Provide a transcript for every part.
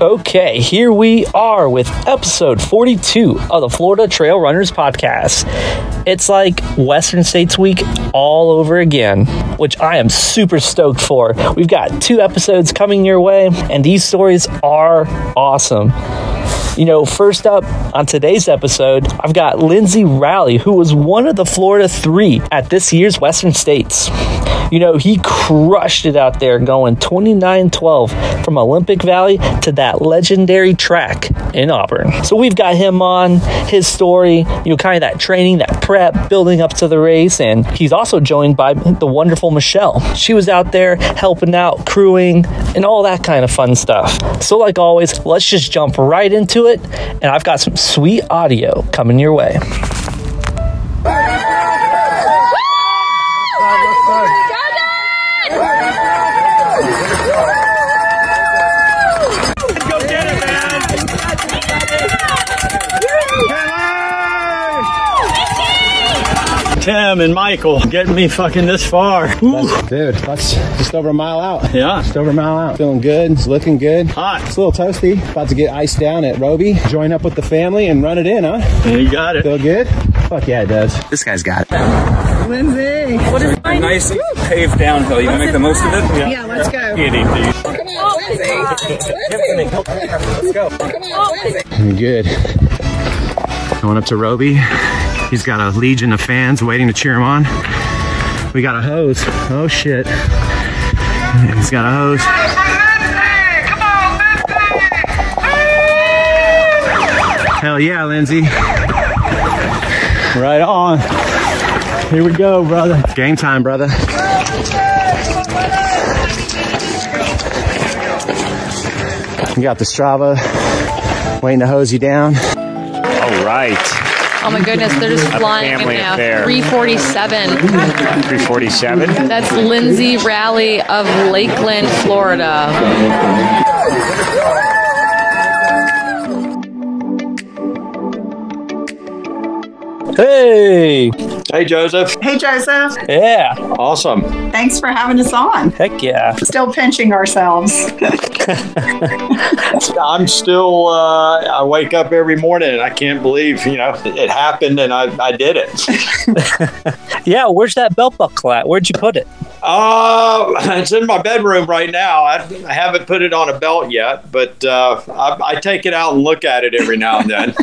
Okay, here we are with episode 42 of the Florida Trail Runners Podcast. It's like Western States Week all over again, which I am super stoked for. We've got two episodes coming your way, and these stories are awesome. You know, first up on today's episode, I've got Lindsay Raley, who was one of the Florida three at this year's Western States. You know, he crushed it out there going 29 12 from Olympic Valley to that legendary track in Auburn. So we've got him on, his story, you know, kind of that training, that prep, building up to the race. And he's also joined by the wonderful Michelle. She was out there helping out, crewing, and all that kind of fun stuff. So, like always, let's just jump right into it. And I've got some sweet audio coming your way. Tim and Michael getting me fucking this far. Ooh, Dude, that's just over a mile out. yeah, Just over a mile out. Feeling good. It's looking good. hot. It's a little toasty. About to get iced down at Robie. Join up with the family and run it in, huh? You got it. Feel good? Fuck yeah, it does. This guy's got it. lindsay Nice paved downhill. You gonna make the most of it? Yeah, let's go. Kitty, dude. Feeling good. Going up to Robie. He's got a legion of fans waiting to cheer him on. We got a hose. Oh shit. He's got a hose. Hell yeah, Lindsay. Right on. Here we go, brother. Game time, brother. You got the Strava waiting to hose you down. All right. Oh my goodness, they're just flying in family now. affair. 347. 347. That's Lindsay Raley of Lakeland, Florida. Hey, Hey, Joseph. Hey, Joseph. yeah, Awesome. Thanks for having us on. heck yeah. Still pinching ourselves. I'm still, uh, I wake up every morning and I can't believe, you know, it happened and I, I did it. Yeah, where's that belt buckle at? Where'd you put it? Uh, it's in my bedroom right now. I, I haven't put it on a belt yet, but uh, I, I take it out and look at it every now and then.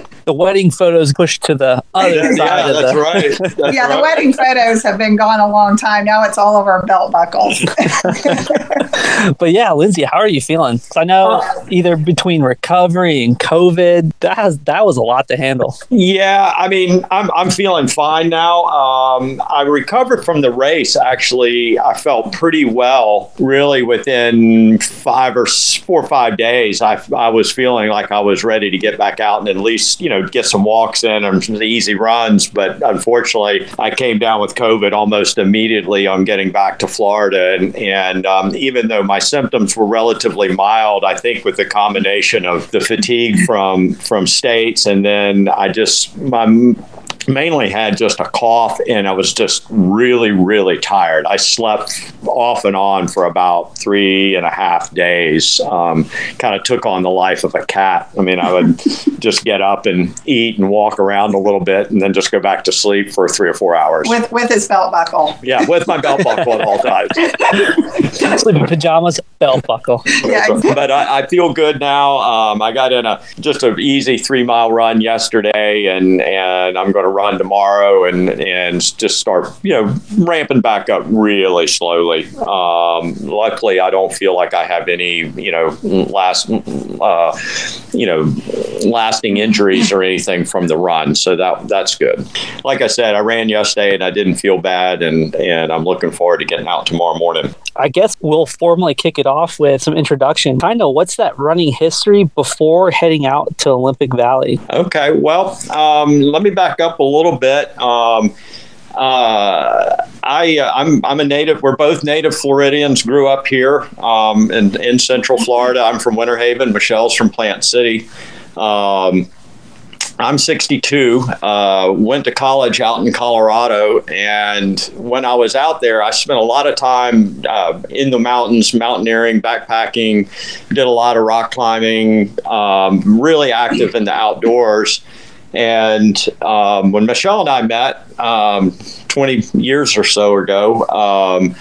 The wedding photos pushed to the other yeah, side of that's the. right. That's yeah, the wedding photos have been gone a long time. Now it's all over our belt buckles. But yeah, Lindsay, how are you feeling? 'Cause I know either between recovery and COVID, that has that was a lot to handle. Yeah, I mean, I'm I'm feeling fine now. Um, I recovered from the race. Actually, I felt pretty well. Really, within five or four or five days, I I was feeling like I was ready to get back out and at least you know get some walks in and some easy runs. But unfortunately, I came down with COVID almost immediately on getting back to Florida, and and um, even though my symptoms were relatively mild, I think with the combination of the fatigue from from states and then I just my mainly had just a cough and I was just really, really tired. I slept off and on for about three and a half days. Um, kind of took on the life of a cat. I mean, I would just get up and eat and walk around a little bit and then just go back to sleep for three or four hours. with with his belt buckle. yeah, with my belt buckle at all times. Sleeping pajamas, belt buckle. Yeah, but I, I feel good now. Um, I got in a just an easy three mile run yesterday, and and I'm going to run tomorrow, and and just start you know ramping back up really slowly. Um, luckily, I don't feel like I have any you know last uh, you know lasting injuries or anything from the run, so that that's good. Like I said, I ran yesterday and I didn't feel bad, and and I'm looking forward to getting out tomorrow morning. I guess we'll formally kick it off with some introduction. Kind of what's that running history before heading out to Olympic Valley? Okay, well, um, let me back up a little bit. Um, uh, I, uh, I'm, I'm a native. We're both native Floridians. Grew up here um, in, in Central Florida. I'm from Winter Haven. Michelle's from Plant City. Um, I'm 62. Uh, went to college out in Colorado, and when I was out there, I spent a lot of time uh, in the mountains, mountaineering, backpacking. Did a lot of rock climbing. Um, really active in the outdoors. And um, when Michelle and I met um, 20 years or so ago, um,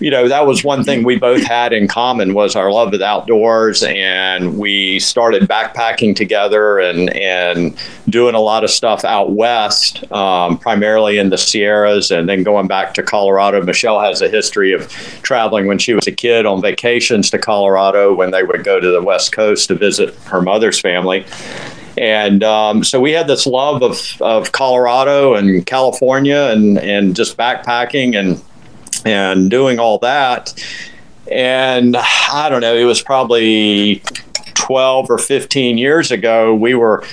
you know that was one thing we both had in common was our love of the outdoors and we started backpacking together and and doing a lot of stuff out west um, primarily in the sierras and then going back to colorado. Michelle has a history of traveling when she was a kid on vacations to colorado when they would go to the west coast to visit her mother's family. And um, so we had this love of, of Colorado and California and, and just backpacking and and doing all that. And I don't know, it was probably 12 or 15 years ago. We were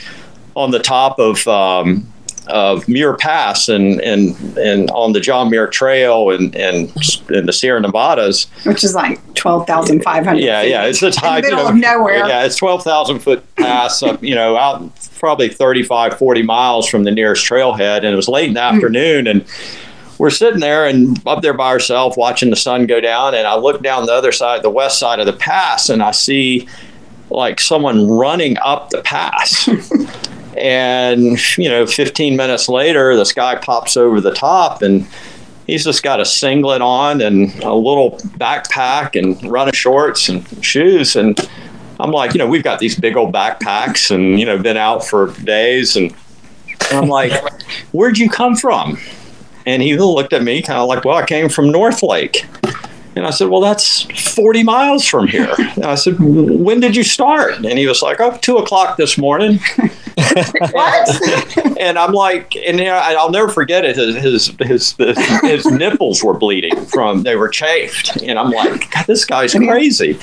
on the top of um, of Muir Pass and and and on the John Muir Trail and and in the Sierra Nevadas, which is like twelve thousand five hundred. Yeah, yeah, it's a high, in the middle you know, of nowhere. Yeah, it's twelve thousand foot pass up, you know, out probably 35, 40 miles from the nearest trailhead, and it was late in the afternoon, and we're sitting there and up there by ourselves watching the sun go down, and I look down the other side, the west side of the pass, and I see like someone running up the pass. And, you know, 15 minutes later, this guy pops over the top and he's just got a singlet on and a little backpack and running shorts and shoes. And I'm like, you know, we've got these big old backpacks and, you know, been out for days. And, and I'm like, where'd you come from? And he looked at me kind of like, well, I came from North Lake. And I said, Well, that's 40 miles from here. And I said, When did you start? And he was like, Oh, two o'clock this morning. what? and I'm like, and you know, I'll never forget it. His, his his his nipples were bleeding from they were chafed, and I'm like, God, this guy's crazy.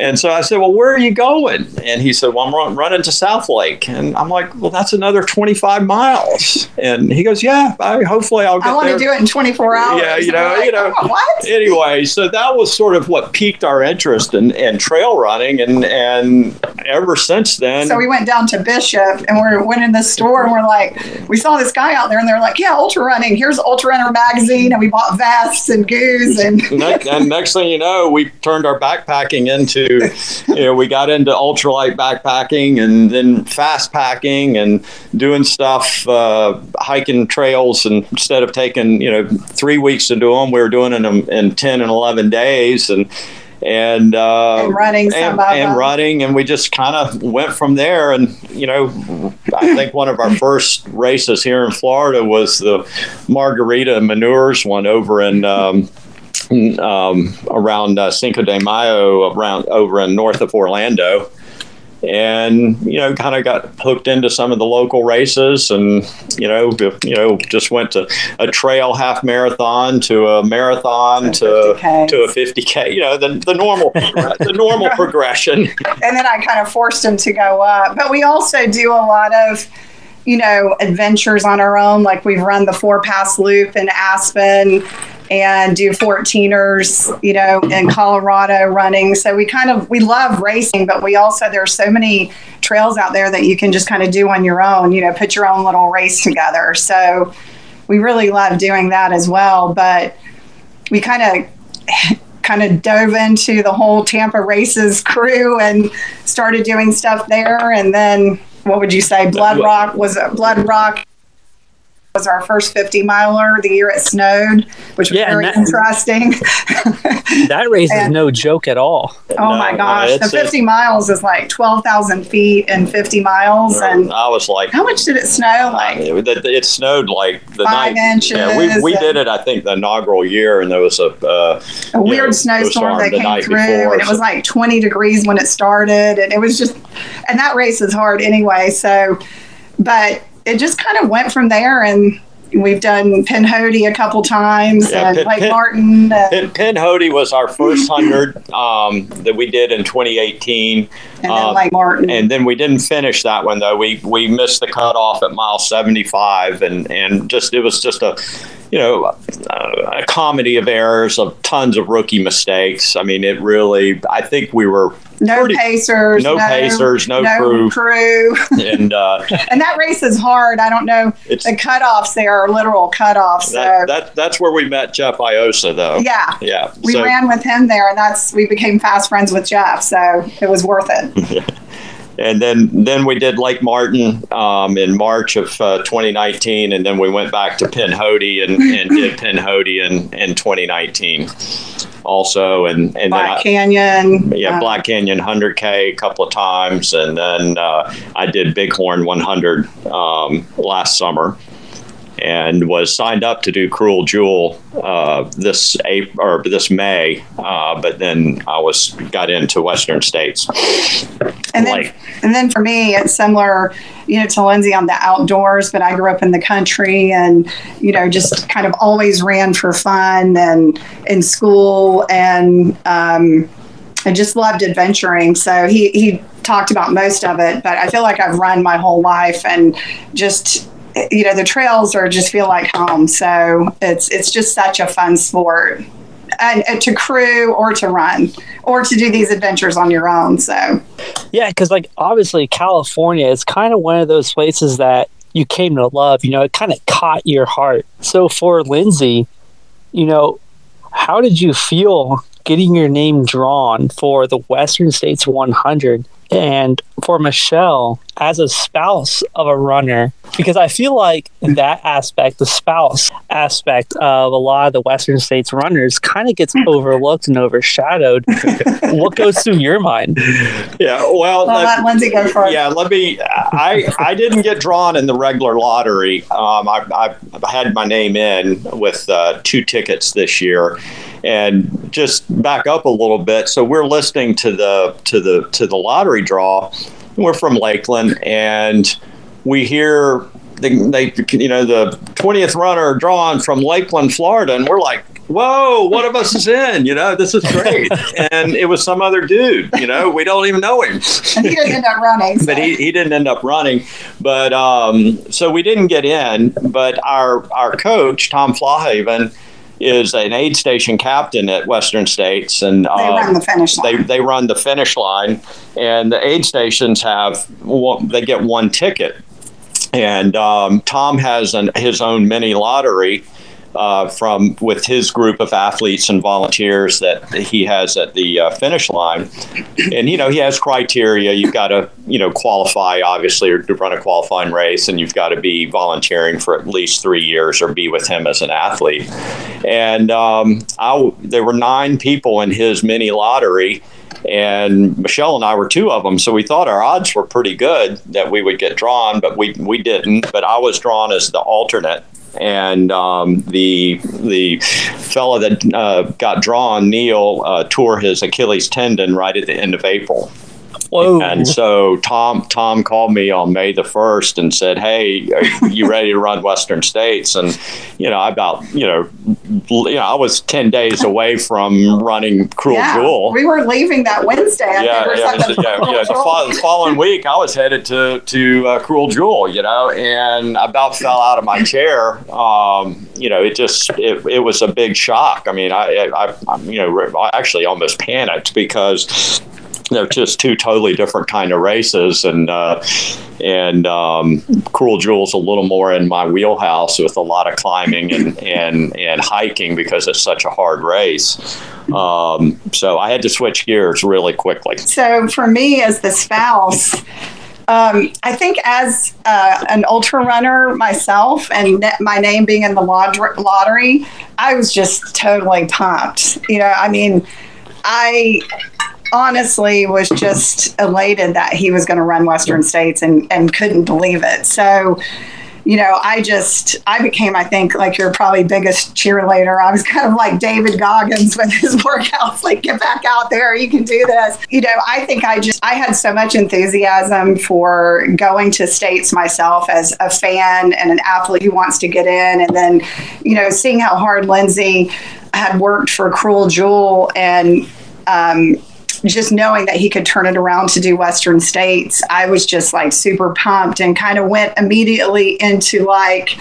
And so I said, Well, where are you going? And he said, Well, I'm run, running to South Lake, and I'm like, Well, that's another 25 miles. And he goes, Yeah, I, hopefully I'll get I want to do it in 24 hours. Yeah, you know, like, you know. "Oh, what? Anyway, so that was sort of what piqued our interest in, in trail running, and and ever since then, So we went down to Bishop and we went in the store and we're like, we saw this guy out there and they're like, yeah, ultra running. Here's Ultra Runner magazine. And we bought vests and goos and next, and next thing you know, we turned our backpacking into, you know, we got into ultralight backpacking and then fast packing and doing stuff, uh, hiking trails. And instead of taking, you know, three weeks to do them, we were doing them in 10 and 11 days. And, and, uh, And running and, and running, and we just kind of went from there. And you know, I think one of our first races here in Florida was the Margarita Manures one over in um, um, around uh, Cinco de Mayo, around over in north of Orlando. And you know, kind of got hooked into some of the local races, and you know, you know, just went to a trail half marathon to a marathon to 50Ks. to a 50k. You know, the the normal the normal progression. and then I kind of forced him to go up. But we also do a lot of, you know, adventures on our own. Like we've run the four pass loop in Aspen and do 14ers, you know, in Colorado running. So we kind of we love racing, but we also there's so many trails out there that you can just kind of do on your own, you know, put your own little race together. So we really love doing that as well, but we kind of kind of dove into the whole Tampa races crew and started doing stuff there. And then what would you say? Bloodrock was a Bloodrock was our first 50 miler the year it snowed, which was Yeah, very that- interesting. That race is no joke at all. oh No, my no, gosh, the it's- 50 miles is like 12,000 feet and 50 miles. And I was like, how much did it snow? Like it, it- it snowed like the Five night. Yeah, we, inches we did it. I think the inaugural year, and there was a uh, a weird know, snowstorm that came through before, and it was like 20 degrees when it started and it was just and that race is hard anyway so but it just kind of went from there and we've done Pinhoti a couple times Yeah, and Lake Martin and, Pin was our first hundred um, that we did in 2018. and then um, Lake Martin and then we didn't finish that one though. We we missed the cutoff at mile 75, and and just it was just a you know, a comedy of errors, of tons of rookie mistakes. I mean, it really. I think we were no pretty- pacers, no pacers, no crew. crew. and uh, and that race is hard. I don't know. It's- the cutoffs there are literal cutoffs. So that, that that's where we met Jeff Iosa, though. yeah, yeah. we So- ran with him there, and that's we became fast friends with Jeff. So it was worth it. and then then we did Lake Martin um, in March of uh, 2019, and then we went back to Pinhoti and, and did Pinhoti in, in 2019 also, and and Black I, Canyon. yeah uh, Black Canyon 100k a couple of times, and then uh, I did Bighorn 100 um, last summer. And was signed up to do Cruel Jewel uh, this April or this May, uh, but then I was got into Western States. and then like- and then for me it's similar you know to lindsay on the outdoors but i grew up in the country and you know just kind of always ran for fun and in school and um, i just loved adventuring so he he talked about most of it but i feel like i've run my whole life and just you know the trails are just feel like home so it's it's just such a fun sport and, and to crew or to run or to do these adventures on your own so Yeah, because like obviously California is kind of one of those places that you came to love. You know, it kind of caught your heart. So for Lindsay, you know, how did you feel getting your name drawn for the Western States 100? And for Michelle, as a spouse of a runner, because I feel like that aspect, the spouse aspect of a lot of the Western States runners, kind of gets overlooked and overshadowed. what goes through your mind? Yeah, well, I'll let Lindsay go first. yeah. Let me. I I didn't get drawn in the regular lottery. Um, I, I had my name in with uh, two tickets this year, and just back up a little bit. So we're listening to the to the to the lottery draw. We're from Lakeland, and we hear they, they you know the 20th runner drawn from Lakeland, Florida, and we're like. Whoa, one of us is in, you know, this is great. and it was some other dude, you know, we don't even know him and he didn't end up running. so- but he, he didn't end up running. But um, so we didn't get in. But our our coach Tom Flahavan is an aid station captain at Western States, and they run the finish they line. they run the finish line, and the aid stations have one, they get one ticket, and um, Tom has an, his own mini lottery. Uh, from with his group of athletes and volunteers that he has at the uh, finish line, and you know he has criteria. You've got to you know qualify obviously or to run a qualifying race, and you've got to be volunteering for at least three years or be with him as an athlete. And um, I, there were nine people in his mini lottery, and Michelle and I were two of them. So we thought our odds were pretty good that we would get drawn, but we we didn't. But I was drawn as the alternate. And um, the the fellow that uh, got drawn, Neil, uh, tore his Achilles tendon right at the end of April. Whoa. And so Tom Tom called me on May the first and said, "Hey, are you ready to run Western States?" And you know, I about you know, you know, I was ten days away from running Cruel yeah, Jewel. we were leaving that Wednesday. I yeah, yeah, was- something. yeah, yeah. The, fo- the following week, I was headed to to uh, Cruel Jewel, you know, and I about fell out of my chair. Um, you know, it just it, it was a big shock. I mean, I, I, I you know, I actually almost panicked because they're just two totally different kind of races and uh, and um, Cruel Jewel's a little more in my wheelhouse with a lot of climbing and, and, and hiking because it's such a hard race. Um, so I had to switch gears really quickly. So for me, as the spouse, um, I think as uh, an ultra runner myself, and ne- my name being in the lot- lottery, I was just totally pumped. You know, I mean, I honestly was just elated that he was going to run Western States and, and couldn't believe it. So, you know, I just, I became, I think, like your probably biggest cheerleader. I was kind of like David Goggins with his workouts, like, get back out there, you can do this. You know, I think I just, I had so much enthusiasm for going to states myself as a fan and an athlete who wants to get in. And then, you know, seeing how hard Lindsay had worked for Cruel Jewel and, um, just knowing that he could turn it around to do Western States, I was just like super pumped and kind of went immediately into like,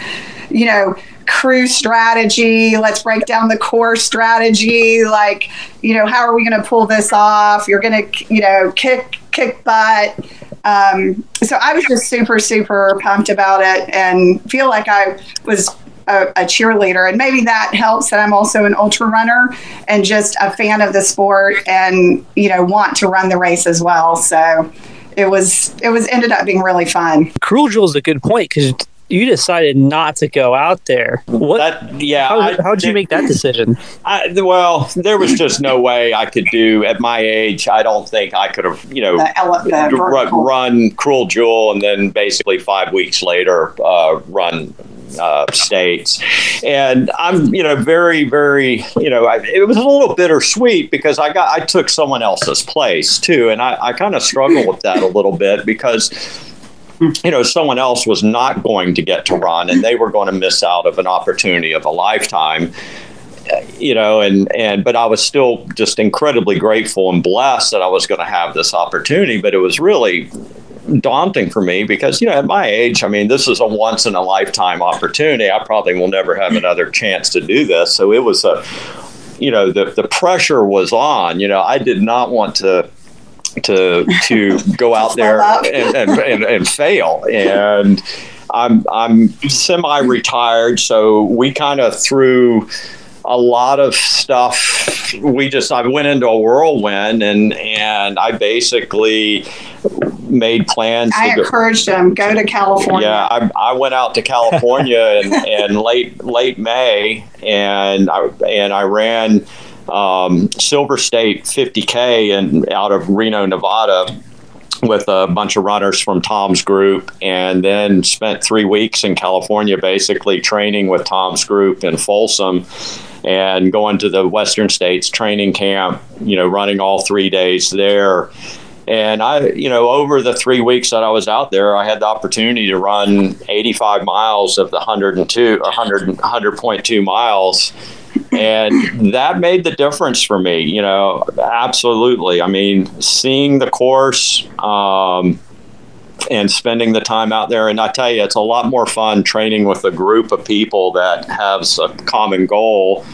you know, crew strategy. Let's break down the core strategy. Like, you know, how are we going to pull this off? You're going to, you know, kick kick butt. Um, so I was just super super pumped about it and feel like I was a, a, cheerleader and maybe that helps that i'm also an ultra runner and just a fan of the sport and you know want to run the race as well so it was it was ended up being really fun cruel jewel is a good point because you decided not to go out there. What? That, yeah. How, did you make that decision? I, well, there was just no way I could do at my age. I don't think I could have, you know, the, the run, run, Cruel Jewel and then basically five weeks later uh, run uh, states. And I'm, you know, very, very, you know, I, it was a little bittersweet because I got, I took someone else's place too. And I, I kind of struggle with that a little bit because, you know, someone else was not going to get to run and they were going to miss out of an opportunity of a lifetime you know, and and but I was still just incredibly grateful and blessed that I was going to have this opportunity. But it was really daunting for me because you know at my age i mean this is a once in a lifetime opportunity. I probably will never have another chance to do this. So it was a you know the the pressure was on. You know i did not want to to to go out there and, and, and, and fail. And i'm i'm semi retired so we kind of threw a lot of stuff. We just i went into a whirlwind and and i basically made plans i encouraged go, him go to california. Yeah i, I went out to california in, in late late may and i and i ran um, silver state 50k and out of reno nevada with a bunch of runners from Tom's group, and then spent three weeks in California basically training with Tom's group in Folsom and going to the Western States training camp, you know, running all three days there. And I, you know, over the three weeks that I was out there, I had the opportunity to run 85 miles of the 102 or 100, 100.2 miles. And that made the difference for me, you know, absolutely. I mean, seeing the course, um, and spending the time out there. And I tell you, it's a lot more fun training with a group of people that has a common goal.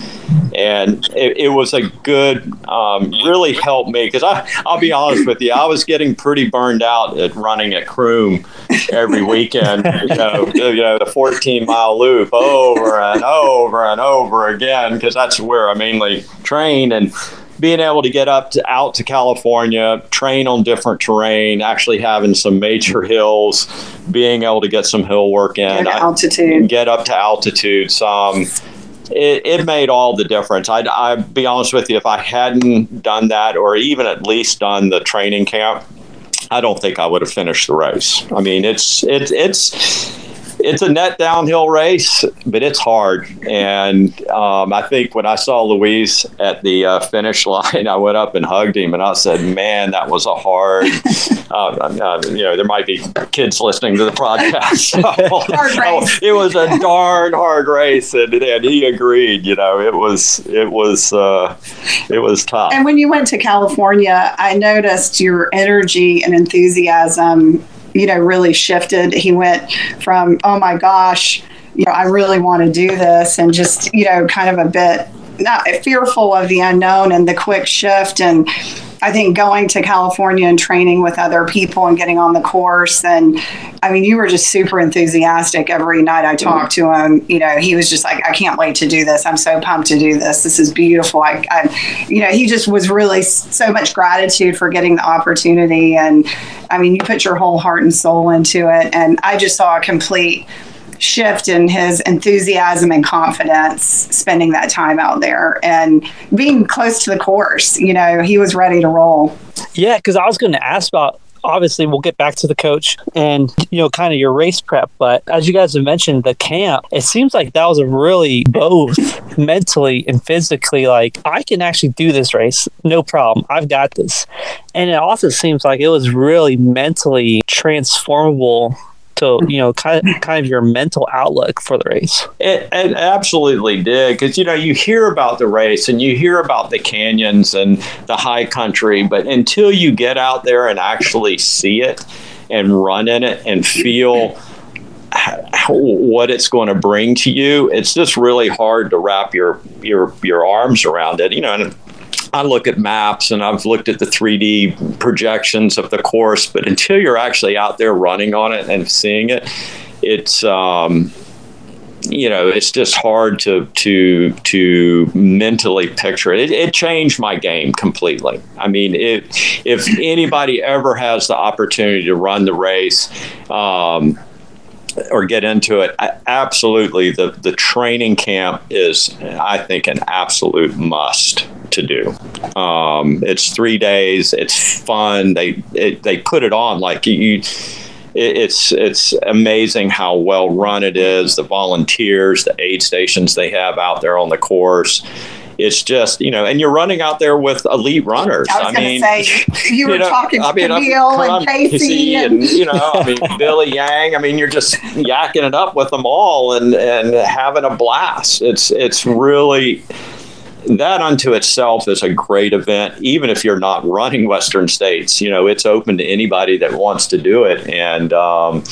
And it, it was a good, um, really helped me because I, I'll be honest with you, I was getting pretty burned out at running at Croom every weekend. you know, you know the 14 mile loop over and over and over again because that's where I mainly train and being able to get up to out to California, train on different terrain, actually having some major hills, being able to get some hill work in, get altitude, I, get up to altitude some. Um, it, it made all the difference. I'd, I'd be honest with you, if I hadn't done that, or even at least done the training camp, I don't think I would have finished the race. I mean, it's it's it's it's a net downhill race, but it's hard. And um, I think when I saw Luis at the uh, finish line, I went up and hugged him, and I said, "Man, that was a hard." Uh, uh, you know, there might be kids listening to the podcast. So, it was a darn hard race, and, and he agreed. You know, it was it was uh, it was tough. And when you went to California, I noticed your energy and enthusiasm you know, really shifted. He went from, oh my gosh, you know, I really want to do this, and just, you know, kind of a bit not fearful of the unknown and the quick shift and I think going to California and training with other people and getting on the course. And I mean, you were just super enthusiastic every night I talked to him. You know, he was just like, I can't wait to do this. I'm so pumped to do this. This is beautiful. I, I you know, he just was really so much gratitude for getting the opportunity. And I mean, you put your whole heart and soul into it. And I just saw a complete shift in his enthusiasm and confidence spending that time out there and being close to the course. You know, he was ready to roll. Yeah, because I was going to ask about obviously we'll get back to the coach and you know kind of your race prep but as you guys have mentioned the camp it seems like that was a really both mentally and physically like i can actually do this race no problem i've got this and it also seems like it was really mentally transformable to you know kind of, kind of your mental outlook for the race it, it absolutely did because you know you hear about the race and you hear about the canyons and the high country but until you get out there and actually see it and run in it and feel what it's going to bring to you. It's just really hard to wrap your your your arms around it. You know, and I look at maps and I've looked at the 3D projections of the course, but until you're actually out there running on it and seeing it, it's um, you know it's just hard to to to mentally picture it. It, it changed my game completely. I mean, it, if anybody ever has the opportunity to run the race. Um, or get into it, absolutely. The the training camp is, I think, an absolute must to do. Um, it's three days. It's fun. They it, they put it on like you. It's it's amazing how well run it is. The volunteers, the aid stations they have out there on the course it's just you know, and you're running out there with elite runners. I was I mean, say you were you know, talking to I mean, Camille and Casey, and, and, you know, I mean Billy Yang. I mean, you're just yakking it up with them all and and having a blast. It's it's really that unto itself is a great event, even if you're not running Western States. You know, it's open to anybody that wants to do it, and um,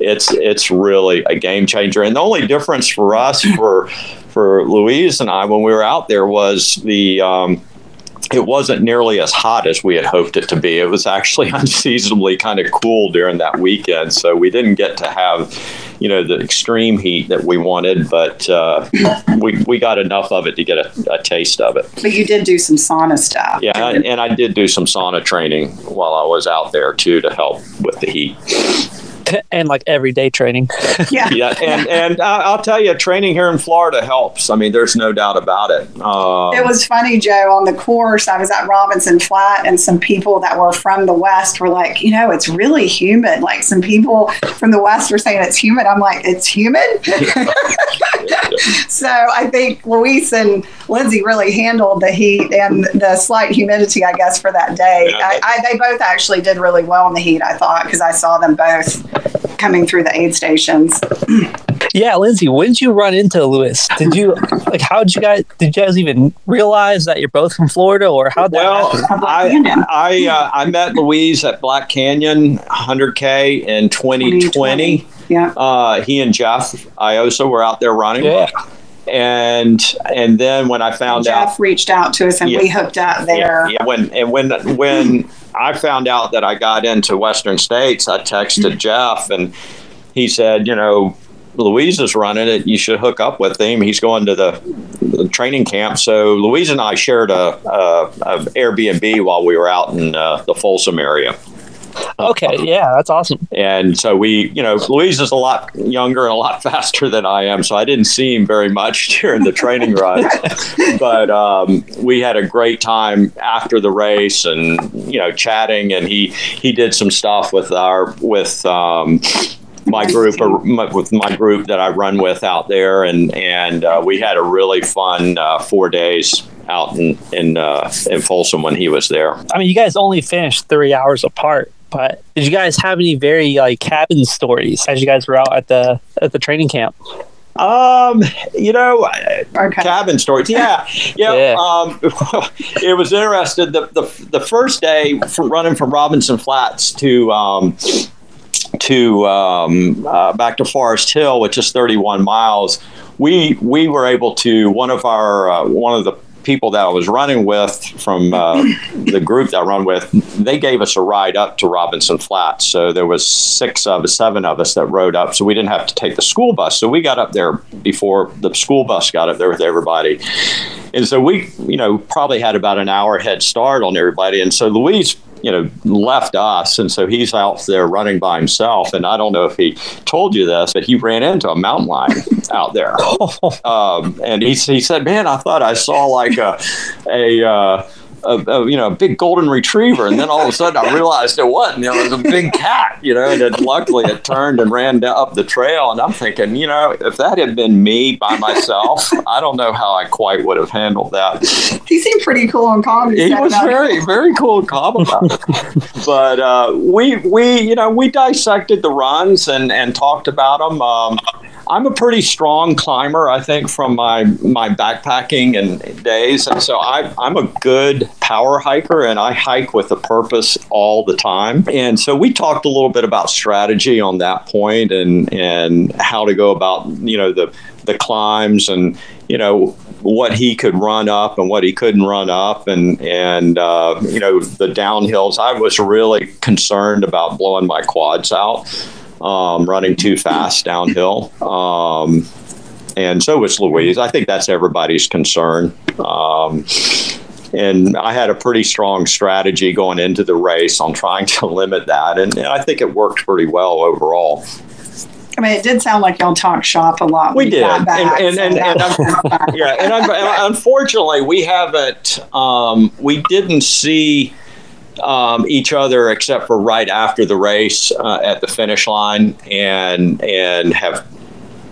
it's it's really a game changer. And the only difference for us for for Louise and I when we were out there was the um, it wasn't nearly as hot as we had hoped it to be. It was actually unseasonably kind of cool during that weekend, so we didn't get to have, you know, the extreme heat that we wanted, but uh, we we got enough of it to get a, a, taste of it. But you did do some sauna stuff. Yeah, and, and I did do some sauna training while I was out there too to help with the heat. and like everyday training. yeah, yeah, and and I'll tell you, training here in Florida helps. I mean, there's no doubt about it. Um, it was funny, Joe. On the course, I was at Robinson Flat, and some people that were from the West were like, you know, it's really humid. Like some people from the West were saying it's humid. I'm like, it's humid. so I think Luis and Lindsay really handled the heat and the slight humidity, I guess, for that day. Yeah, I, I, they both actually did really well in the heat, I thought, because I saw them both coming through the aid stations. Yeah, Lindsay, when did you run into Lewis? Did you like? How did you guys? Did you guys even realize that you're both from Florida, or how? Well, I I, uh, I met Louise at Black Canyon 100K in 2020. 2020. Yeah. Uh, he and Jeff Iosa were out there running. Yeah and and then when I found Jeff out, Jeff reached out to us and yeah, we hooked up there. Yeah, yeah, when and when when I found out that I got into Western States, I texted mm-hmm. Jeff and he said, you know, Louise is running it. You should hook up with him. He's going to the, the training camp. So Louise and I shared a, a, a Airbnb while we were out in uh, the Folsom area. Okay, yeah, that's awesome. And so we, you know, Louise is a lot younger and a lot faster than I am, so I didn't see him very much during the training run. but um, we had a great time after the race, and you know, chatting. And he he did some stuff with our with. Um, my group or with my group that I run with out there, and and uh, we had a really fun uh, four days out in in uh, in Folsom when he was there. I mean, you guys only finished three hours apart, but did you guys have any very like cabin stories as you guys were out at the at the training camp? Um, you know, okay. cabin stories. Yeah, yeah. yeah. Um, it was interesting. The, the the first day from running from Robinson Flats to um, to um, uh, back to Forest Hill, which is 31 miles. We we were able to one of our uh, one of the people that I was running with from uh, the group that I run with, they gave us a ride up to Robinson Flats. So there was six of us, seven of us that rode up. So we didn't have to take the school bus. So we got up there before the school bus got up there with everybody. And so we, you know, probably had about an hour head start on everybody. And so Louise you know, left us. And so he's out there running by himself. And I don't know if he told you this, but he ran into a mountain lion out there. Um, and he, he said, man, I thought I saw like a, a, uh, a, a, you know a big golden retriever, and then all of a sudden I realized it wasn't. You know, it was a big cat. You know, and then luckily it turned and ran up the trail. And I'm thinking, you know, if that had been me by myself, I don't know how I quite would have handled that. He seemed pretty cool and calm. He was very, very cool and calm about it. but uh, we we you know we dissected the runs and and talked about them. Um, I'm a pretty strong climber, I think, from my my backpacking and days, and so I, I'm a good power hiker and I hike with a purpose all the time. And so we talked a little bit about strategy on that point and and how to go about, you know, the the climbs and you know what he could run up and what he couldn't run up. And and uh, you know the downhills i was really concerned about blowing my quads out um, running too fast downhill um, and so was louise i think that's everybody's concern um, and I had a pretty strong strategy going into the race on trying to limit that, and, and I think it worked pretty well overall. I mean, it did sound like y'all talked shop a lot. We did, and and, and, and yeah, and, unfortunately, we haven't. Um, we didn't see um, each other except for right after the race uh, at the finish line, and and have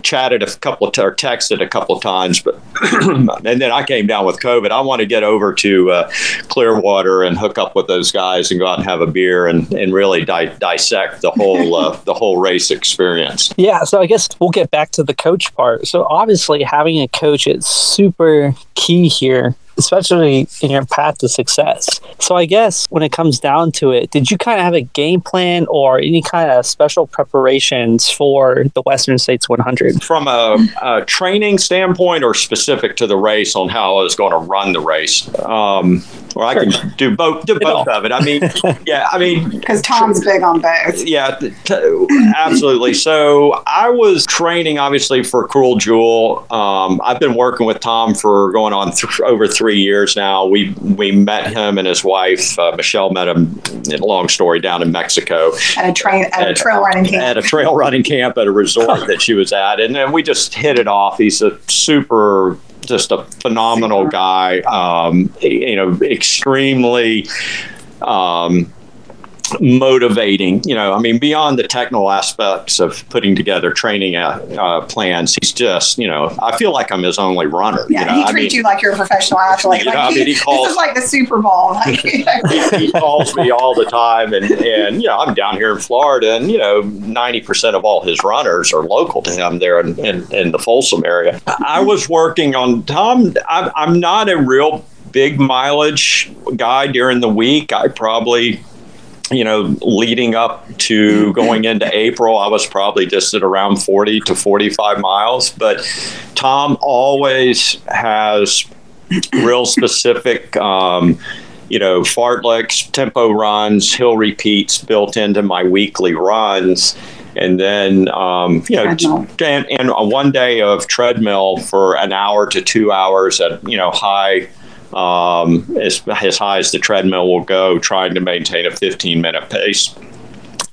chatted a couple of t- or texted a couple of times, but and then I came down with COVID. I want to get over to uh, Clearwater and hook up with those guys and go out and have a beer and, and really di- dissect the whole uh, the whole race experience. Yeah, so I guess we'll get back to the coach part. So obviously, having a coach is super key here especially in your path to success. So I guess when it comes down to it, did you kind of have a game plan or any kind of special preparations for the Western States 100? From a, a training standpoint or specific to the race on how I was going to run the race? Um, or I can do both, do both of it. I mean, yeah, I mean, because Tom's big on both. Yeah, t- absolutely. So I was training obviously for Cruel Jewel. Um, I've been working with Tom for going on th- over three three years now. We we met him and his wife uh, Michelle met him. In a long story down in Mexico at a train at, at, a trail running camp at a trail running camp at a resort that she was at, and then we just hit it off. He's a super just a phenomenal guy. Um, you know, extremely. Um, motivating. You know, I mean, beyond the technical aspects of putting together training uh, uh, plans, he's just, you know, I feel like I'm his only runner. Yeah, you know? he treats mean, you like you're a professional athlete. You know, like I mean, he calls, this is like the Super Bowl. Like, he, he, calls me all the time, and and you know, I'm down here in Florida, and you know, 90 percent of all his runners are local to him there in, in, in the Folsom area. I was working on Tom. I'm, I'm not a real big mileage guy during the week. I probably you know, leading up to going into April, I was probably just at around 40 to 45 miles. But Tom always has real specific, um, you know, fartleks, tempo runs, hill repeats built into my weekly runs. And then, um, you know, and, and a one day of treadmill for an hour to two hours at, you know, high um, as, as high as the treadmill will go, trying to maintain a 15 minute pace.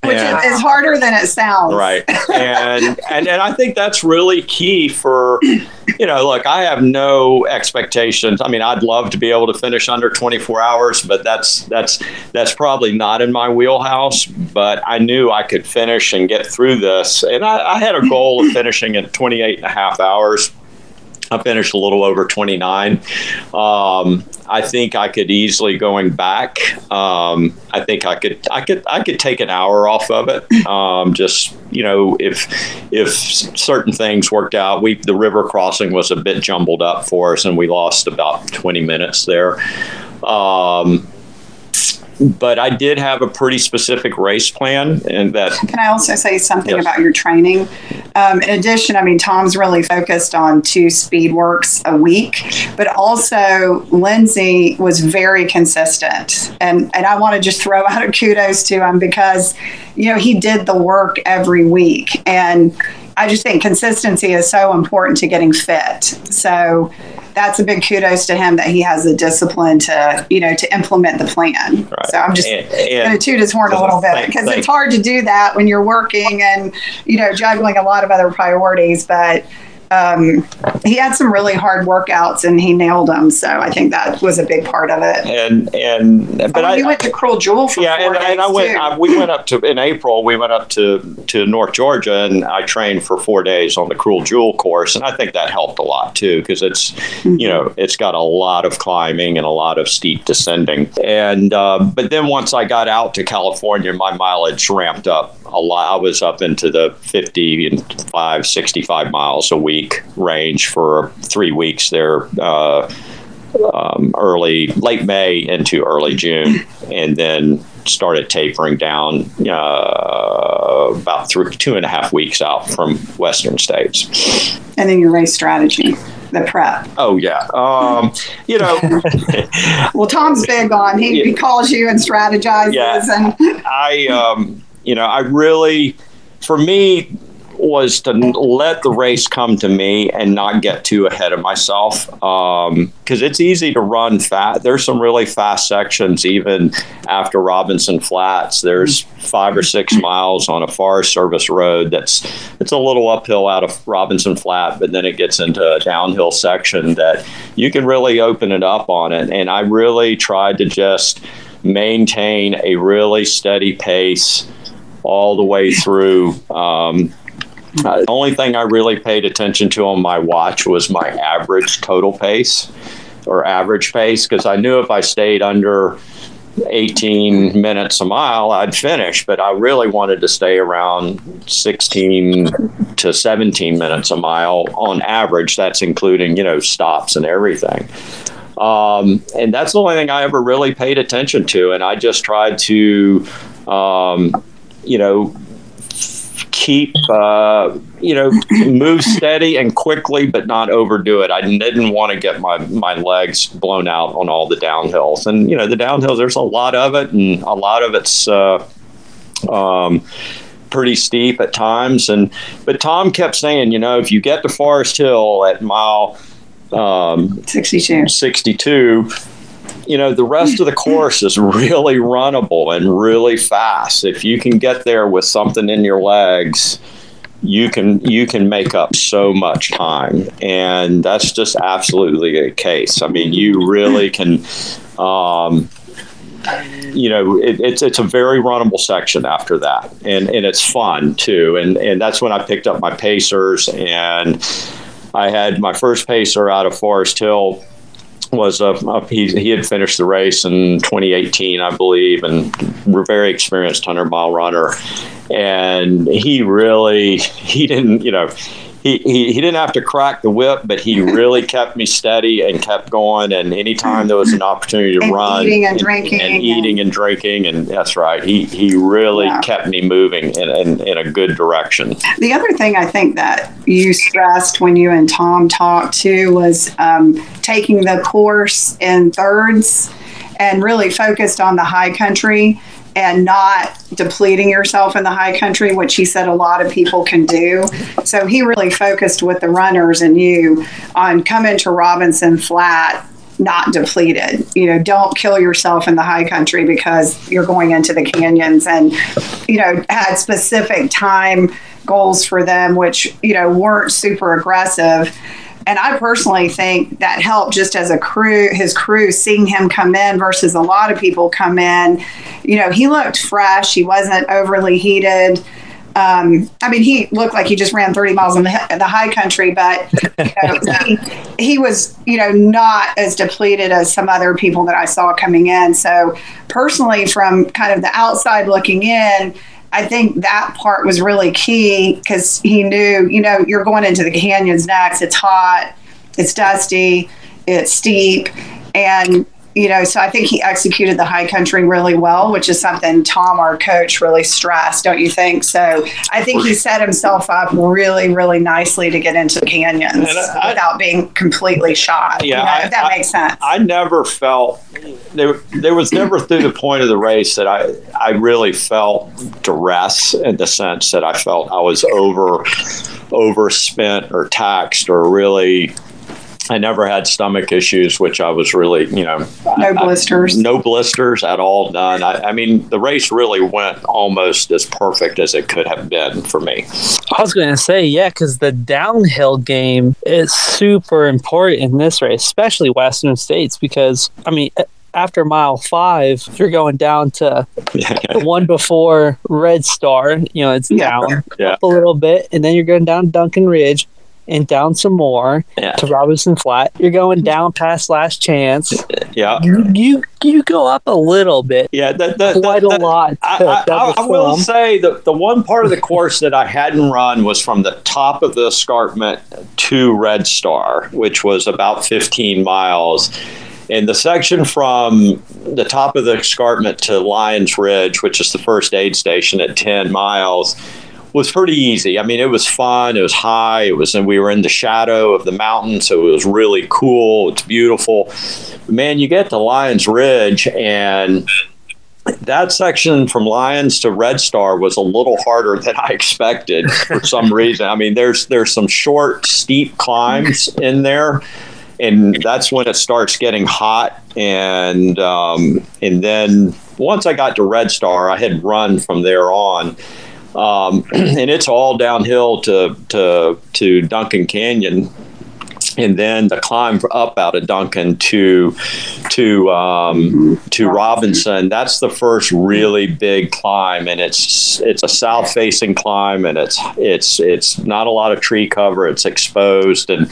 Which and, is harder than it sounds. Right. And, and, and I think that's really key for, you know, look, I have no expectations. I mean, I'd love to be able to finish under 24 hours, but that's, that's, that's probably not in my wheelhouse. But I knew I could finish and get through this. And I, I had a goal of finishing in 28 and a half hours I finished a little over 29. Um, I think I could easily going back. Um, I think I could I could I could take an hour off of it. Um, just you know if if certain things worked out. We the river crossing was a bit jumbled up for us, and we lost about 20 minutes there. Um, but I did have a pretty specific race plan, and that. Can I also say something yes. about your training? Um, in addition, I mean, Tom's really focused on two speed works a week, but also Lindsay was very consistent, and and I want to just throw out a kudos to him because, you know, he did the work every week, and I just think consistency is so important to getting fit. So that's a big kudos to him that he has the discipline to you know to implement the plan. Right. So I'm just going to toot his horn a little bit because it's hard to do that when you're working and you know juggling a lot of other priorities, but um, he had some really hard workouts and he nailed them. So I think that was a big part of it. And and but oh, I went to Cruel Jewel for yeah, and, and, I went. I, we went up to in April. We went up to to North Georgia and I trained for four days on the Cruel Jewel course, and I think that helped a lot too because it's mm-hmm. you know it's got a lot of climbing and a lot of steep descending. And uh, but then once I got out to California, my mileage ramped up a lot. I was up into the 55, 65 miles a week range for three weeks there. Uh, um, early, late May into early June, and then started tapering down uh, about three, two and a half weeks out from Western States. And then your race strategy, the prep. Oh yeah, um, you know. well, Tom's big on he, yeah. he calls you and strategizes, yeah. and I, um, you know, I really, for me, was to let the race come to me and not get too ahead of myself because um, it's easy to run fast. There's some really fast sections even after Robinson Flats. There's five or six miles on a Forest Service road that's it's a little uphill out of Robinson Flat, but then it gets into a downhill section that you can really open it up on it. And I really tried to just maintain a really steady pace all the way through. Um, uh, the only thing I really paid attention to on my watch was my average total pace or average pace because I knew if I stayed under 18 minutes a mile, I'd finish, but I really wanted to stay around 16 to 17 minutes a mile on average. That's including, you know, stops and everything. Um, and that's the only thing I ever really paid attention to. And I just tried to, um, you know, keep uh, you know move steady and quickly, but not overdo it. I didn't want to get my my legs blown out on all the downhills, and you know the downhills. There's a lot of it, and a lot of it's. Uh, um, pretty steep at times and but tom kept saying you know if you get to forest hill at mile um, 62 62 you know, the rest of the course is really runnable and really fast. If you can get there with something in your legs, you can you can make up so much time, and that's just absolutely a case. I mean, you really can. Um, you know, it, it's it's a very runnable section after that, and and it's fun too, and and that's when I picked up my pacers, and I had my first pacer out of Forest Hill was a, a, he, he had finished the race in 2018, I believe, and we're very experienced hundred mile runner. And he really he didn't you know he, he, he didn't have to crack the whip, but he really kept me steady and kept going. And anytime there was an opportunity to and run, eating and, and drinking, and, and, eating and drinking, and that's right, he he really yeah. kept me moving in, in, in a good direction. The other thing I think that you stressed when you and Tom talked too was um, taking the course in thirds and really focused on the high country and not depleting yourself in the high country, which he said a lot of people can do. So he really focused with the runners and you on coming to Robinson Flat not depleted. You know, don't kill yourself in the high country because you're going into the canyons and, you know, had specific time goals for them, which, you know, weren't super aggressive and I personally think that helped just as a crew, his crew, seeing him come in versus a lot of people come in. You know, he looked fresh. He wasn't overly heated. Um, I mean, he looked like he just ran 30 miles in the, in the high country, but you know, he, he, was, you know, not as depleted as some other people that I saw coming in. So, personally, from kind of the outside looking in, I think that part was really key because he knew, you know, you're going into the canyons next. It's hot, it's dusty, it's steep, and you know, so I think he executed the high country really well, which is something Tom, our coach, really stressed, don't you think? So I think he set himself up really, really nicely to get into the canyons I, without being completely shot. Yeah, you know, I, if that makes sense. I never felt there. There was never through the point of the race that I I really felt duress in the sense that I felt I was over overspent or taxed or really I never had stomach issues, which I was really, you know, no blisters, I, no blisters at all. None. I, I, mean, the race really went almost as perfect as it could have been for me. I was going to say, yeah, because the downhill game is super important in this race, especially Western States, because I mean. After mile five, you're going down to the one before Red Star. You know, it's yeah. down yeah. a little bit, and then you're going down Duncan Ridge and down some more Yeah. to Robinson Flat. You're going down past Last Chance. Yeah. You you, you go up a little bit, Yeah, the, the, quite the, a lot. I, I, I, I will say that the one part of the course that I hadn't run was from the top of the escarpment to Red Star, which was about 15 miles. And the section from the top of the escarpment to Lyons Ridge, which is the first aid station at 10 miles, was pretty easy. I mean, it was fun. It was high. It was, and we were in the shadow of the mountain, so it was really cool. It's beautiful. Man, you get to Lyons Ridge, and that section from Lions to Red Star was a little harder than I expected for some reason. I mean, there's there's some short, steep climbs in there, and that's when it starts getting hot. And um, and then once I got to Red Star, I had run from there on, um, and it's all downhill to to to Duncan Canyon. And then the climb up out of Duncan to to um, to Robinson. That's the first really big climb, and it's it's a south facing climb, and it's it's it's not a lot of tree cover. It's exposed, and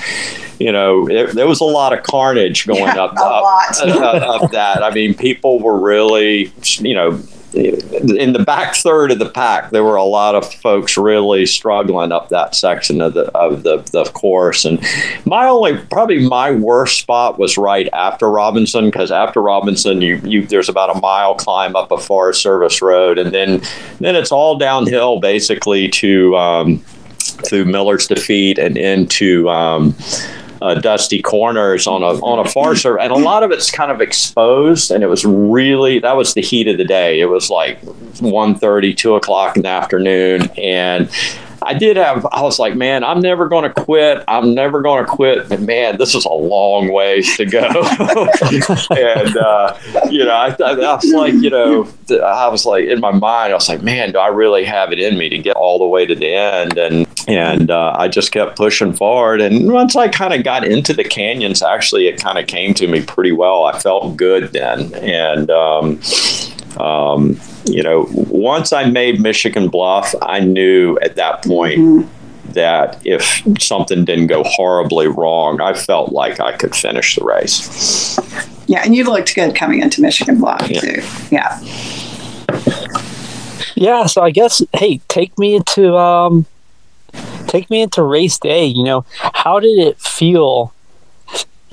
you know it, there was a lot of carnage going Yeah, up up, uh, up that. I mean, people were really you know. In the back third of the pack, there were a lot of folks really struggling up that section of the of the, the course. And my only, probably my worst spot was right after Robinson, because after Robinson, you, you there's about a mile climb up a Forest Service road, and then then it's all downhill basically to um, through Miller's defeat and into. Um, uh, dusty corners on a on a far server, and a lot of it's kind of exposed. And it was really that was the heat of the day. It was like 1.30, 2 o'clock in the afternoon, and I did have. I was like, man, I'm never going to quit. I'm never going to quit. But man, this is a long ways to go. and uh, you know, I, I, I was like, you know, I was like in my mind, I was like, man, do I really have it in me to get all the way to the end? And and uh, I just kept pushing forward. And once I kind of got into the canyons, actually, it kind of came to me pretty well. I felt good then, and. Um, um, you know, once I made Michigan Bluff, I knew at that point that if something didn't go horribly wrong, I felt like I could finish the race. Yeah, and you looked good coming into Michigan Bluff Yeah. too. Yeah. Yeah, so I guess hey, take me into um take me into race day, you know. How did it feel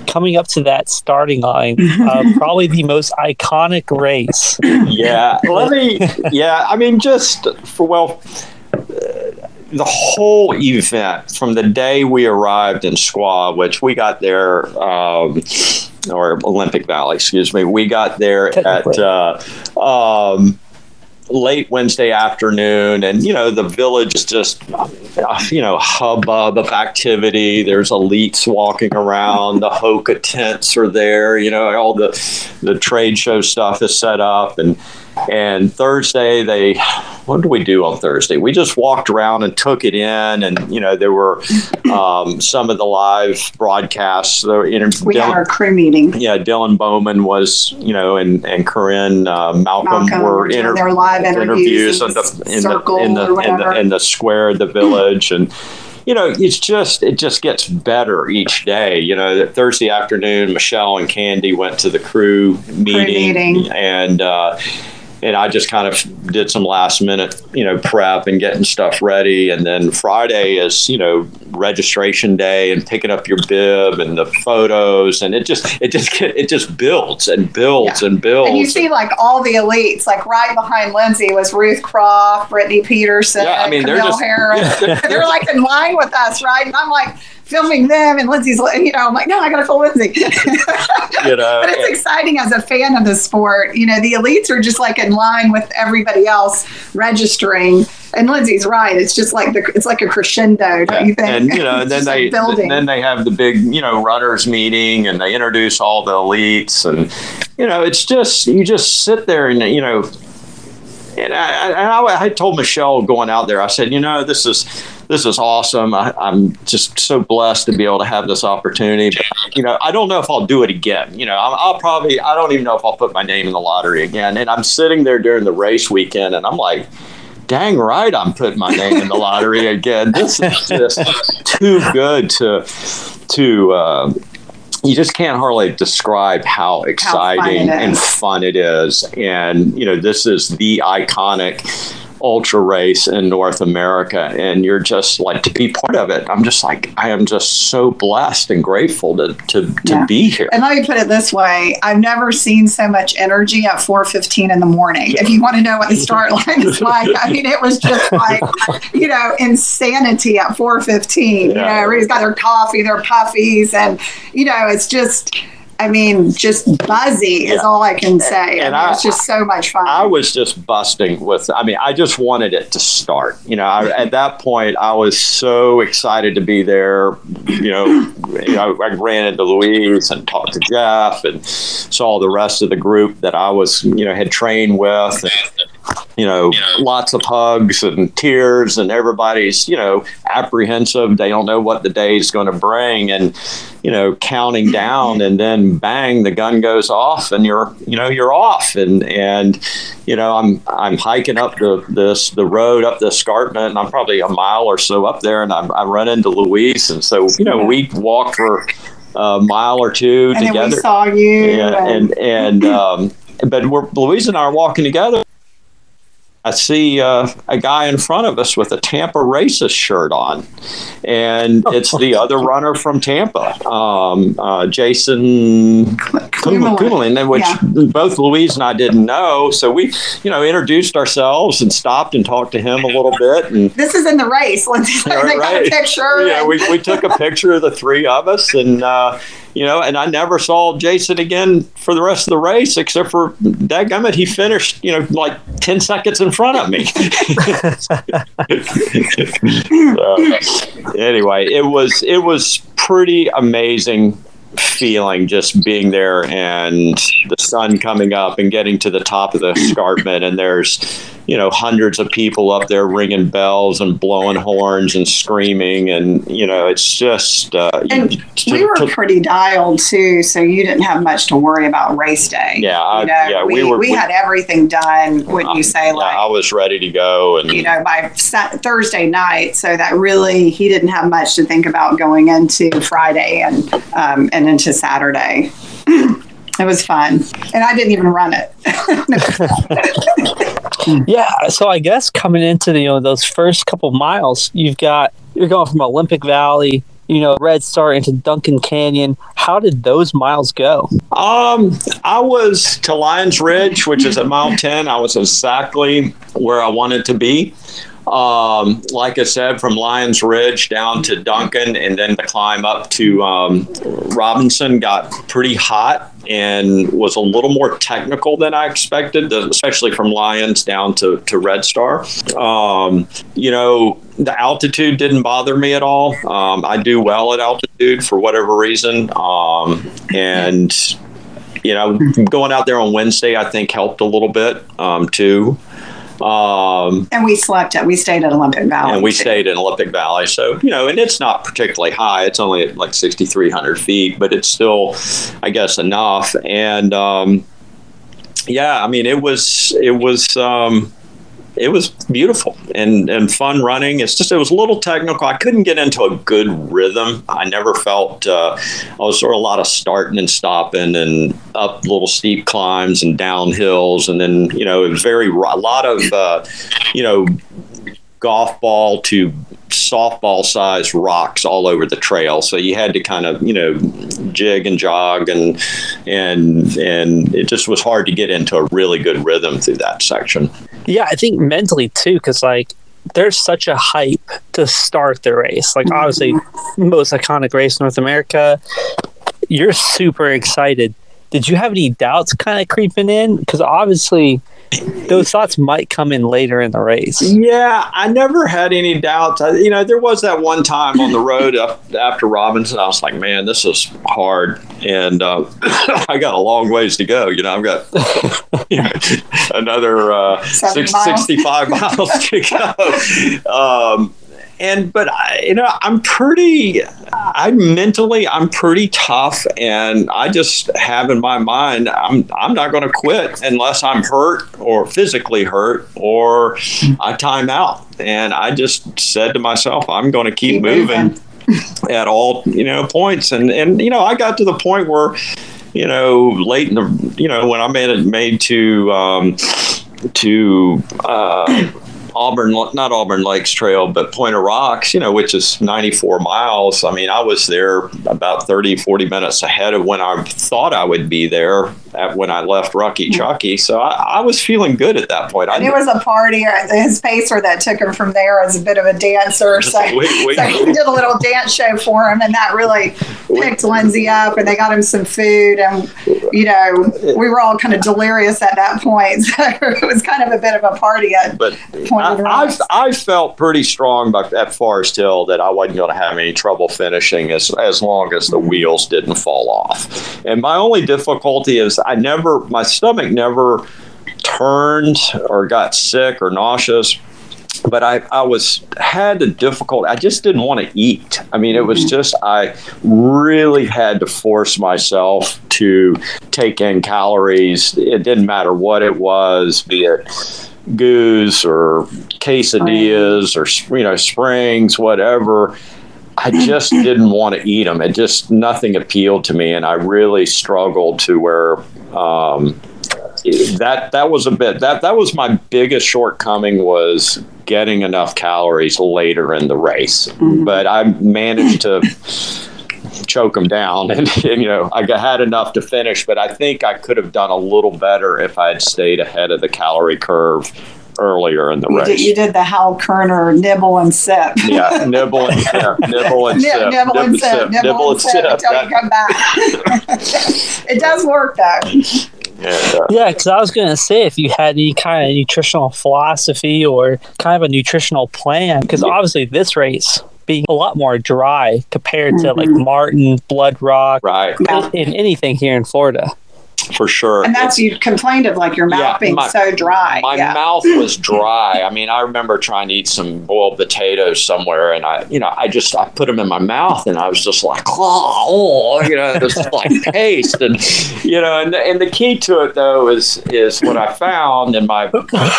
coming up to that starting line? Uh, probably the most iconic race. yeah, let me. Yeah, I mean, just for well, uh, the whole event from the day we arrived in Squaw, which we got there, um, or Olympic Valley, excuse me, we got there at. Uh, um, late Wednesday afternoon, and you know the village is just uh, you know hubbub of activity. There's elites walking around. The Hoka tents are there. You know all the the trade show stuff is set up, and and Thursday they what did we do on Thursday? We just walked around and took it in, and you know there were um, some of the live broadcasts. The inter- We had our crew meeting. yeah, Dylan Bowman was, you know, and and Corinne uh, Malcolm, Malcolm were inter- their live interviews in in the in the in the, in the in the square of the village, and you know, it's just it just gets better each day. You know, that Thursday afternoon, Michelle and Candi went to the crew meeting, meeting. and. Uh, and I just kind of did some last minute, you know, prep and getting stuff ready. And then Friday is, you know, registration day and picking up your bib and the photos, and it just it just it just builds and builds and builds. And you see like all the elites, like right behind Lindsay was Ruth Croft, Brittany Peterson, Yeah, I mean, they're Camille just- Herron. yeah, they're, like in line with us, right? And I'm like filming them, and Lindsay's, you know, I'm like, no, I got to film Lindsay. you know, but it's exciting as a fan of the sport. You know, the elites are just like in line with everybody else registering. And Lindsay's right. It's just like the it's like a crescendo, don't you think? and you know, and then they building. then they have the big you know runners meeting, and they introduce all the elites, and you know, it's just you just sit there and you know. And I, and I, I told Michelle going out there, I said, you know, this is this is awesome. I, I'm just so blessed to be able to have this opportunity. But, you know, I don't know if I'll do it again. You know, I'll, I'll probably, I don't even know if I'll put my name in the lottery again. And I'm sitting there during the race weekend, and I'm like, dang right, I'm putting my name in the lottery again. This is just too good to to. Uh, you just can't hardly describe how exciting it and fun it is. And, you know, this is the iconic ultra race in North America. And you're just like to be part of it. I'm just like, I am just so blessed and grateful to, to, to Yeah. be here. And let me put it this way: I've never seen so much energy at 4:15 in the morning. If you want to know what the start line is like, I mean, it was just like, you know, insanity at 4:15. You know, Yeah. everybody's got their coffee, their puffies, and you know, it's just. I mean, just buzzy is Yeah. all I can say. And mean, I- it's just so much fun. I was just busting with. I mean, I just wanted it to start. You know, I, at that point, I was so excited to be there. You know, you know, I ran into Louise and talked to Jeff and saw the rest of the group that I was, you know, had trained with. And, you know, lots of hugs and tears, and everybody's, you know, apprehensive. They don't know what the day is going to bring, and you know, counting down, and then bang, the gun goes off, and you're, you know, you're off, and and you know, I'm I'm hiking up the this the road up the escarpment, and I'm probably a mile or so up there, and I'm, I run into Louise, and so you know, we walked for a mile or two and then together. we saw you. Yeah, and and um, but we're Louise and I are walking together. I see uh, a guy in front of us with a Tampa racist shirt on, and it's the other runner from Tampa, um, uh, Jason. Kummerlin, which Yeah. both Louise and I didn't know. So we, you know, introduced ourselves and stopped and talked to him a little bit, and this is in the race. Let's Yeah, they got right. a picture. yeah, we, we took a picture of the three of us, and uh, you know, and I never saw Jason again for the rest of the race, except for dadgummit, he finished, you know, like ten seconds in front of me. So, anyway, it was it was pretty amazing feeling just being there and the sun coming up and getting to the top of the escarpment and there's you know hundreds of people up there ringing bells and blowing horns and screaming and you know it's just uh, And to- we were to- pretty dialed too, so you didn't have much to worry about race day. Yeah, I- you know, yeah, we we, were- we we- had everything done. Wouldn't you say, yeah, like I was ready to go and you know, by Thursday night? So that really he didn't have much to think about going into Friday and um, and into Saturday. it was fun, and I didn't even run it. Yeah, so I guess coming into the, you know those first couple miles, you've got you're going from Olympic Valley, you know, Red Star into Duncan Canyon. How did those miles go? Um, I was to Lyons Ridge, which is at mile 10. I was exactly where I wanted to be. Um, like I said, from Lyons Ridge down to Duncan and then the climb up to um, Robinson got pretty hot and was a little more technical than I expected, especially from Lions down to, to Red Star. Um, you know, the altitude didn't bother me at all. Um, I do well at altitude for whatever reason. Um, and you know, going out there on Wednesday, I think helped a little bit um, too. Um, and we slept at we stayed at Olympic Valley. and we stayed in Olympic Valley, so you know, and it's not particularly high. It's only at like 6,300 feet, but it's still, I guess, enough. And um, yeah, I mean, it was it was um, it was beautiful and and fun running. It's just it was a little technical. I couldn't get into a good rhythm. I never felt uh, I was sort of a lot of starting and stopping and up little steep climbs and down hills, and then you know it was very a lot of uh, you know golf ball to softball sized rocks all over the trail so you had to kind of you know jig and jog and and and it just was hard to get into a really good rhythm through that section Yeah, I think mentally too, because like there's such a hype to start the race. Like obviously, most iconic race North America. You're super excited. Did you have any doubts kind of creeping in? Because obviously, those thoughts might come in later in the race. Yeah, I never had any doubts. I, you know, there was that one time on the road up after Robinson. I was like, man, this is hard, and uh, I got a long ways to go. You know, I've got you know, another uh, six, miles. 65 miles to go. Um, and but I, you know i'm pretty i mentally i'm pretty tough and i just have in my mind i'm i'm not going to quit unless i'm hurt or physically hurt or i time out and i just said to myself i'm going to keep, Keep moving, moving. at all you know points and and you know i got to the point where you know late in the you know when i made it made to um to uh Auburn, not Auburn Lakes Trail, but Point of Rocks, you know, which is 94 miles. I mean, I was there about 30, 40 minutes ahead of when I thought I would be there at, when I left Rocky mm-hmm. Chucky. So I, I was feeling good at that point. I, it was a party. His pacer that took him from there as a bit of a dancer. So, so he did a little dance show for him, and that really picked Lindsay up. And they got him some food, and you know, we were all kind of delirious at that point. So it was kind of a bit of a party at but Pointer I, I, I felt pretty strong about, at Forest Hill that I wasn't going to have any trouble finishing as, as long as the wheels didn't fall off. And my only difficulty is I never, my stomach never turned or got sick or nauseous. But I, I was had a difficult. I just didn't want to eat. I mean, it was mm-hmm. just I really had to force myself to take in calories. It didn't matter what it was, be it goose or quesadillas or you know springs whatever. I just didn't want to eat them it just nothing appealed to me and i really struggled to where um, that that was a bit that that was my biggest shortcoming was getting enough calories later in the race. But i managed to choke them down and, and, you know i had enough to finish but i think i could have done a little better if i had stayed ahead of the calorie curve earlier in the You race did, you did the Hal Koerner nibble and sip. yeah nibble and sip nibble and sip nibble and sip, nibble and sip until you come back. it does work though. and, uh, Yeah, because I was going to say if you had any kind of nutritional philosophy or kind of a nutritional plan, because obviously this race being a lot more dry compared to like mm-hmm. Martin, Bloodrock, right Yeah. and anything here in Florida. For sure And that's you complained of like your mouth Yeah, being my- so dry. my yeah. mouth was dry. I mean, I remember trying to eat some boiled potatoes somewhere, and I, you know, I just I put them in my mouth, and I was just like, oh, you know, just like paste, and you know, and the, and the key to it though is is what I found, and my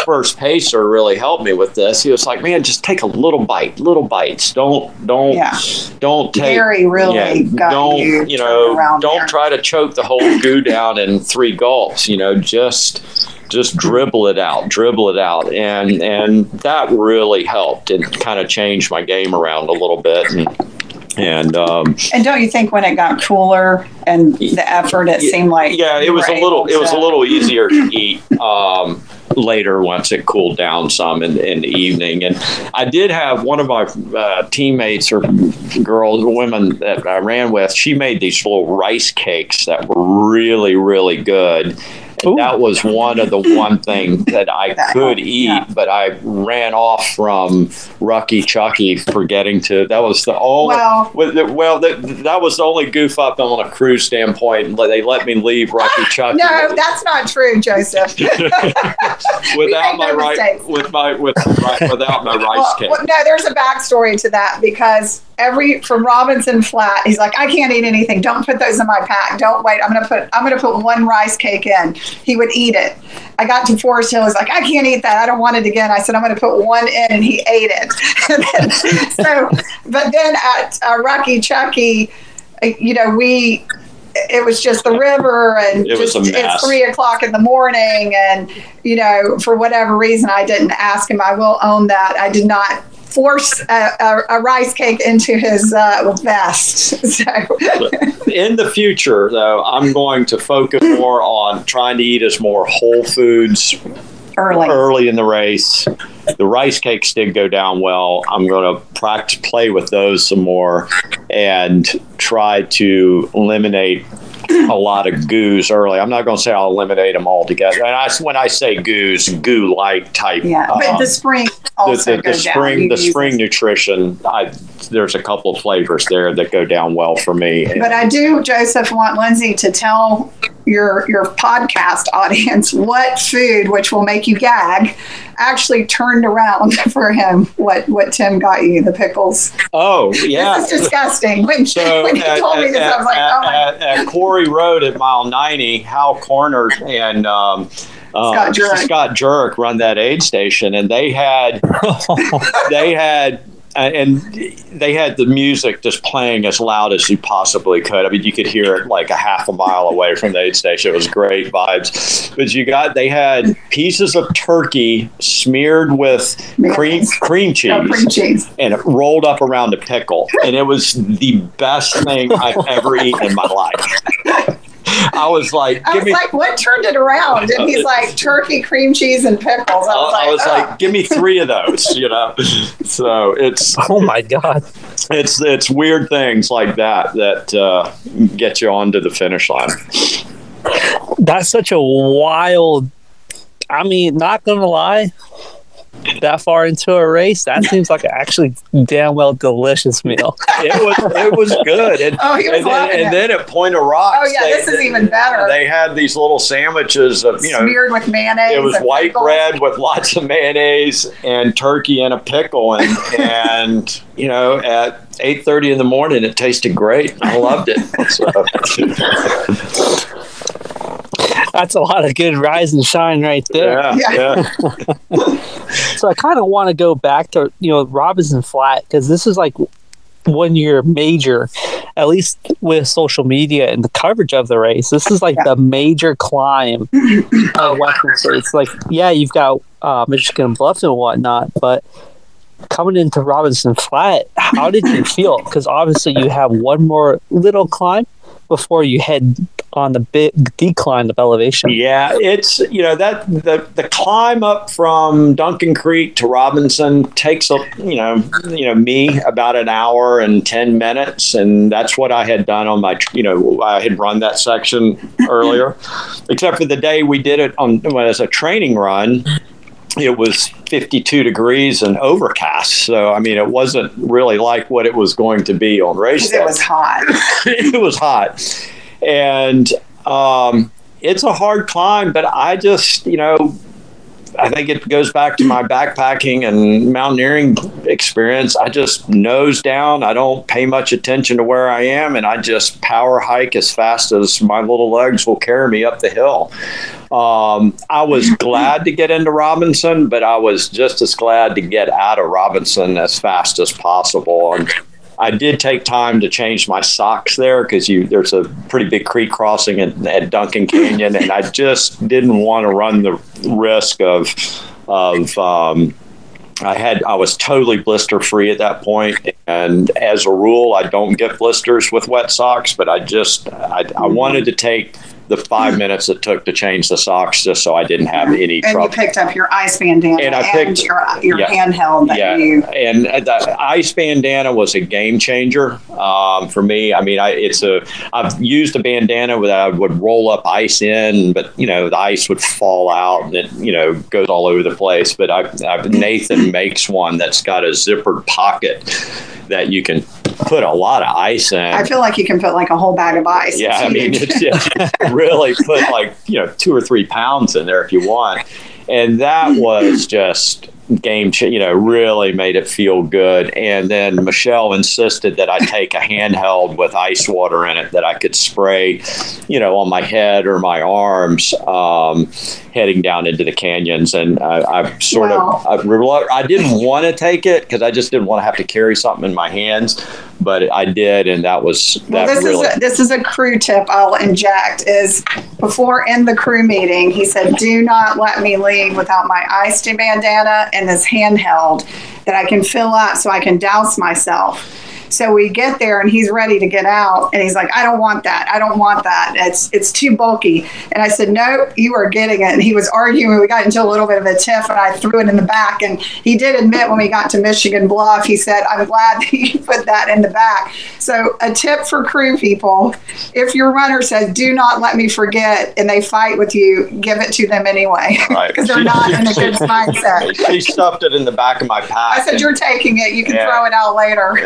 first pacer really helped me with this. He was like, man, just take a little bite, little bites. Don't don't Yeah. don't take Gary really yeah, got don't you you know around don't there. try to choke the whole goo down in three gulps you know just just dribble it out dribble it out. And and that really helped and kind of changed my game around a little bit and and um, And don't you think when it got cooler and the effort, it seemed like yeah, it was a little it was a little easier to eat. Um, later once it cooled down some in, in the evening. And I did have one of my uh, teammates or girls, women that I ran with. She made these little rice cakes that were really really good. Ooh. That was one of the one thing that I could eat, yeah. but I ran off from Rucky Chucky forgetting to. That was the only. Well- Well, that, that was the only goof up on a cruise standpoint. They let me leave Rocky Chucky No, that's not true, Joseph. without my no right mistakes. with my with right, without my rice well, cake. well, no, there's a backstory to that because every from Robinson Flat, he's like, I can't eat anything. Don't put those in my pack. Don't wait. I'm gonna put I'm gonna put one rice cake in. He would eat it. I got to Forest Hill. He's like, I can't eat that. I don't want it again. I said, I'm gonna put one in, and he ate it. Then- so, but then at uh, Rocky Chucky, uh, you know, we. It was just the river, and It was just it's three o'clock in the morning, and you know, for whatever reason, I didn't ask him. I will own that. I did not force a, a, a rice cake into his uh, vest. So, In the future, though, I'm going to focus more on trying to eat as more whole foods early. early in the race. The rice cakes did go down well. I'm going to practice play with those some more and try to eliminate a lot of goos early. I'm not going to say I'll eliminate them altogether. And I, when I say goos, goo like type. Yeah, but um, the spring also the, the goes down. spring You the spring it. nutrition I there's a couple of flavors there that go down well for me But I do, Joseph, want Lindsay to tell your your podcast audience what food, which will make you gag, actually turned around for him. What what Tim got you? The pickles. Oh yeah. This is disgusting. When, So when he at, told me this, at- I was like, at- oh my at- at Quarry Road at mile 90, Hal Koerner and um, uh, Scott Jurek. Scott Jurek run that aid station, and they had they had. Uh, And they had the music just playing as loud as you possibly could. I mean, you could hear it like a half a mile away from the aid station. It was great vibes. But you got they had pieces of turkey smeared with cream cream cheese Oh, cream cheese. and it rolled up around a pickle, and it was the best thing I've ever eaten in my life. I was like, I was me. like, what turned it around? And he's like, turkey, cream cheese, and pickles. I was I like, was "Ugh." like, give me three of those, you know. So it's Oh my god. it's it's weird things like that that uh, get you onto the finish line. That's such a wild. I mean, not gonna lie, that far into a race, that seems like an actually damn well delicious meal. It was it was good, and, Oh, he was and, then, loving and then at Point of Rocks, Oh, yeah, they- this is even better. They had these little sandwiches of you know smeared with mayonnaise. it was white pickles. bread with lots of mayonnaise and turkey and a pickle and and you know at 8.30 in the morning it tasted great i loved it So, That's a lot of good rise and shine right there. yeah, Yeah. yeah. So I kind of want to go back to you know Robinson Flat because this is like one year major, at least with social media and the coverage of the race. This is like Yeah. the major climb of Western States. Like, yeah, you've got uh, Michigan Bluffs and whatnot, but coming into Robinson Flat, how did you feel? Because obviously you have one more little climb before you head on the big decline of elevation. Yeah, it's you know that the the climb up from Duncan Creek to Robinson takes a you know you know me about an hour and ten minutes, and that's what I had done on my you know I had run that section earlier, except for the day we did it on as a training run. It was 52 degrees and overcast, so I mean it wasn't really like what it was going to be on race 'Cause it was hot. it was hot. And um, it's a hard climb but i just you know i think it goes back to my backpacking and mountaineering experience. I just nose down. I don't pay much attention to where i am and i just power hike as fast as my little legs will carry me up the hill. Um, I was glad to get into Robinson, but I was just as glad to get out of Robinson as fast as possible. And I did take time to change my socks there because there's a pretty big creek crossing at, at Duncan Canyon, and I just didn't want to run the risk of of um, I had I was totally blister free at that point, and as a rule, I don't get blisters with wet socks. But I just I, I wanted to take the five minutes it took to change the socks just so I didn't have any And you picked up your ice bandana And I picked- your, your yeah. handheld that yeah, you. and the ice bandana was a game changer um, for me. I mean, I, it's a I've used a bandana that I would roll up ice in, but you know the ice would fall out and it you know goes all over the place. But I, I Nathan makes one that's got a zippered pocket that you can put a lot of ice in. I feel like you can put like a whole bag of ice. Yeah, I mean, it's, it's really put like you know two or three pounds in there if you want, and that was just game. You know, really made it feel good. And then Michelle insisted that I take a handheld with ice water in it that I could spray, you know, on my head or my arms, um, heading down into the canyons. And I, I sort Wow. of I, I didn't want to take it because I just didn't want to have to carry something in my hands, but I did, and that was Well, that this really. is a, this is a crew tip I'll inject. Is before in the crew meeting, he said, "Do not let me leave without my ice bandana and this handheld that I can fill up so I can douse myself." So we get there and he's ready to get out and he's like, I don't want that. I don't want that. It's it's too bulky. And I said, Nope, you are getting it. And he was arguing. We got into a little bit of a tiff and I threw it in the back. And he did admit when we got to Michigan Bluff, he said, I'm glad that you put that in the back. So a tip for crew people, if your runner says, Do not let me forget and they fight with you, give it to them anyway. Right. Because they're not in a good mindset. She stuffed it in the back of my pack. I said, You're taking it, you can Yeah. throw it out later.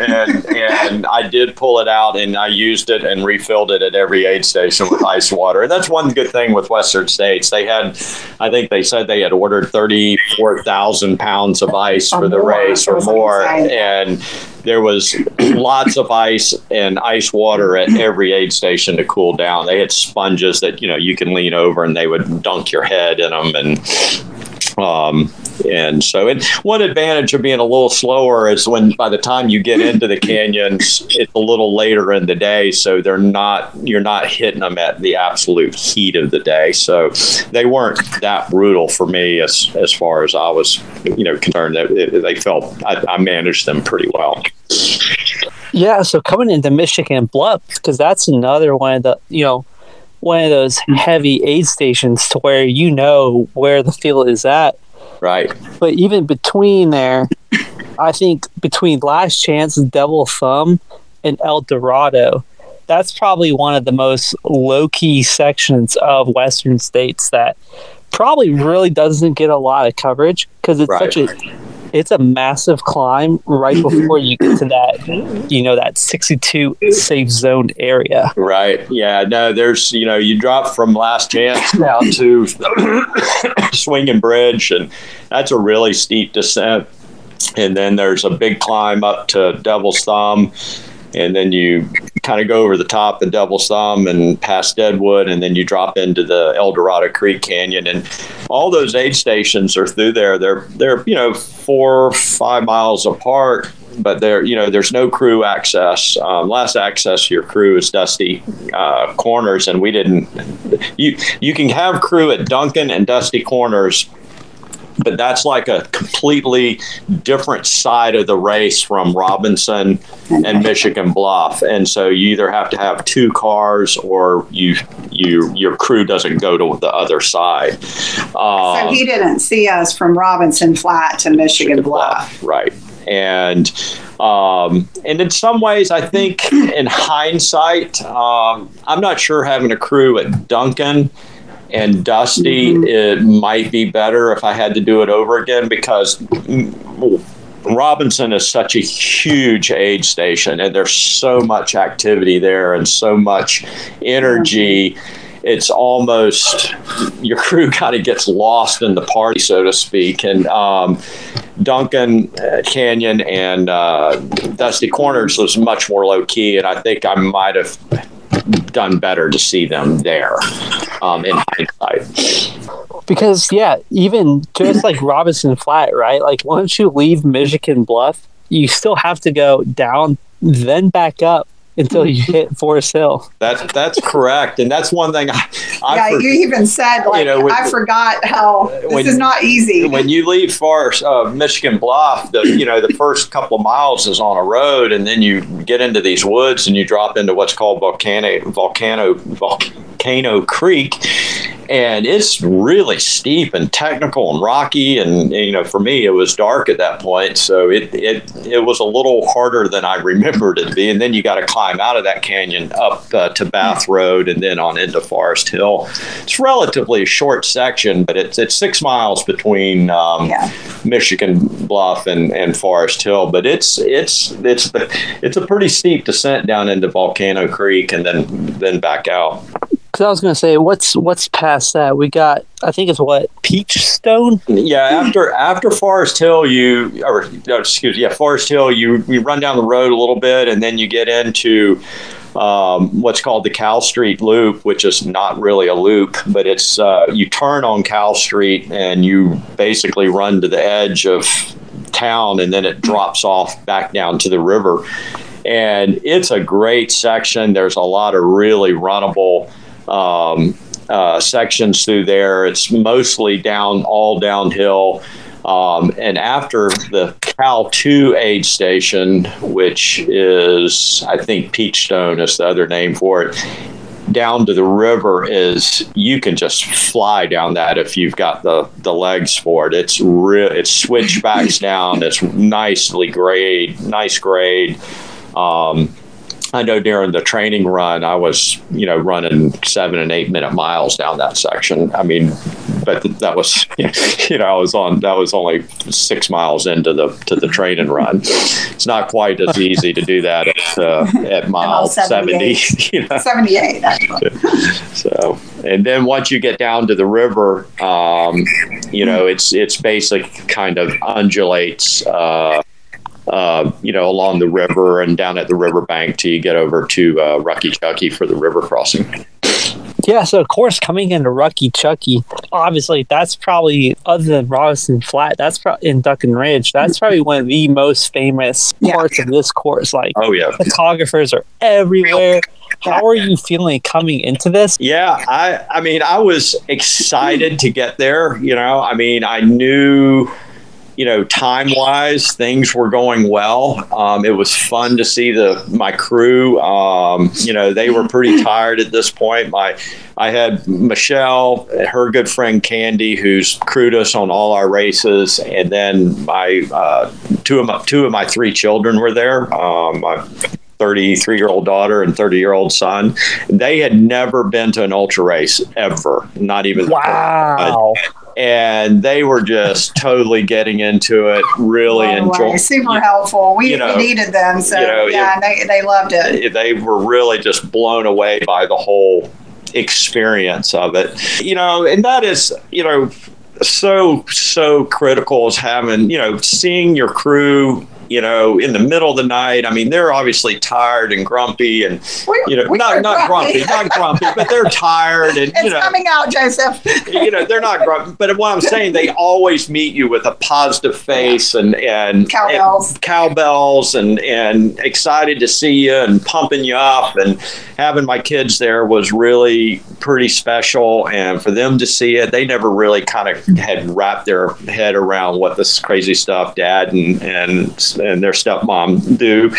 And I did pull it out and I used it and refilled it at every aid station with ice water. And that's one good thing with Western States. They had, I think they said they had ordered 34,000 pounds of ice for the more, race or more. he. And there was lots of ice and ice water at every aid station to cool down. They had sponges that, you know, you can lean over and they would dunk your head in them. And, um, and so, and one advantage of being a little slower is when by the time you get into the canyons, it's a little later in the day, so they're not you're not hitting them at the absolute heat of the day. So they weren't that brutal for me as as far as I was, you know, concerned. That they felt I, I managed them pretty well. Yeah, so coming into Michigan Bluff, because that's another one of the, you know, one of those heavy aid stations to where you know where the field is at. Right. But even between there, I think between Last Chance, Devil Thumb, and El Dorado, that's probably one of the most low key sections of Western states that probably really doesn't get a lot of coverage because it's such a it's a massive climb right mm-hmm. before you get to that you know that 62 safe zone area Right. Yeah. No, there's, you know, you drop from last chance down to swinging bridge, and that's a really steep descent. And then there's a big climb up to Devil's Thumb. And then you kind of go over the top of Devil's Thumb and past Deadwood, and then you drop into the El Dorado Creek Canyon. And all those aid stations are through there. They're, they're you know, four or five miles apart but there, you know, there's no crew access. Um, last access your crew is Dusty uh, Corners, and we didn't. You you can have crew at Duncan and Dusty Corners, but that's like a completely different side of the race from Robinson and Michigan Bluff, and so you either have to have two cars or you you your crew doesn't go to the other side. So Um, he didn't see us from Robinson Flat to Michigan Bluff. Right. And um, and in some ways, I think in hindsight, um, I'm not sure having a crew at Duncan and Dusty it might be better if I had to do it over again because Robinson is such a huge aid station and there's so much activity there and so much energy. It's almost your crew kind of gets lost in the party, so to speak. And um, Duncan uh, Canyon and uh, Dusty Corners was much more low key, and I think I might have done better to see them there um, in hindsight. because yeah even just like robinson flat right like once you leave michigan bluff you still have to go down then back up until you hit forest hill That's that's correct, and that's one thing I, I yeah, for- you even said like know, when- I forgot how this when- is not easy. when you leave Forest, uh, Michigan Bluff, the you know the first couple of miles is on a road, and then you get into these woods, and you drop into what's called volcano volcano volcano creek, and it's really steep and technical and rocky, and you know for me it was dark at that point, so it it it was a little harder than I remembered it to be, and then you got to climb out of that canyon up uh, to Bath Road, and then on into Forest Hill. It's relatively a short section, but it's it's six miles between. Um, yeah. Michigan Bluff and, and Forest Hill, but it's it's it's the, it's a pretty steep descent down into Volcano Creek and then then back out. Because i was to say what's what's past that we got i think it's what peachstone Yeah, after after Forest Hill, you or no, excuse yeah Forest Hill, you you run down the road a little bit and then you get into um, what's called the Cal Street Loop, which is not really a loop, but it's uh, you turn on Cal Street and you basically run to the edge of town and then it drops off back down to the river. And it's a great section. There's a lot of really runnable um, uh, sections through there. It's mostly down, all downhill. Um, and after the Cal 2 aid station, which is, I think, Peachstone is the other name for it, down to the river is you can just fly down that if you've got the the legs for it. It's real. It's switchbacks down. It's nicely grade, nice grade. Um, I know during the training run, I was, you know, running seven and eight minute miles down that section. I mean, but that was you know I was on that was only six miles into the to the training run. It's not quite as easy to do that at uh, at mile seventy. You know? Seventy eight. So and then once you get down to the river, um, you know it's it's basic kind of undulates. Uh, uh, you know, along the river and down at the riverbank till you get over to uh, Rucky Chucky for the river crossing. Yeah, so of course, coming into Rocky Chucky, obviously that's probably other than Robinson Flat, that's probably in Duncan Ridge. That's probably one of the most famous Yeah. parts of this course. Like, Oh yeah, photographers are everywhere. How are you feeling coming into this? Yeah, I I mean I was excited to get there, you know. I mean, I knew you know, time wise, things were going well. Um, it was fun to see the my crew. Um, you know, they were pretty tired at this point. My I had Michelle, her good friend Candi, who's crewed us on all our races, and then my uh, two of my two of my three children were there. Um, my 33 year old daughter and 30 year old son. They had never been to an ultra race ever, not even Wow. And they were just totally getting into it, really way, enjoying. super helpful. We, you know, we needed them, so you know, yeah, and they, they loved it. They were really just blown away by the whole experience of it, you know, and that is, you know, so so critical is having, you know, seeing your crew. You know, in the middle of the night. I mean, they're obviously tired and grumpy, and We- you know, we not not grumpy, grumpy. not grumpy, but they're tired, and It's you know, coming out, Joseph. you know they're not grumpy but what i'm saying they always meet you with a positive face and and Cowbells. and cowbells and and excited to see you and pumping you up and having my kids there was really pretty special and for them to see it they never really kind of had wrapped their head around what this crazy stuff dad and and and their stepmom do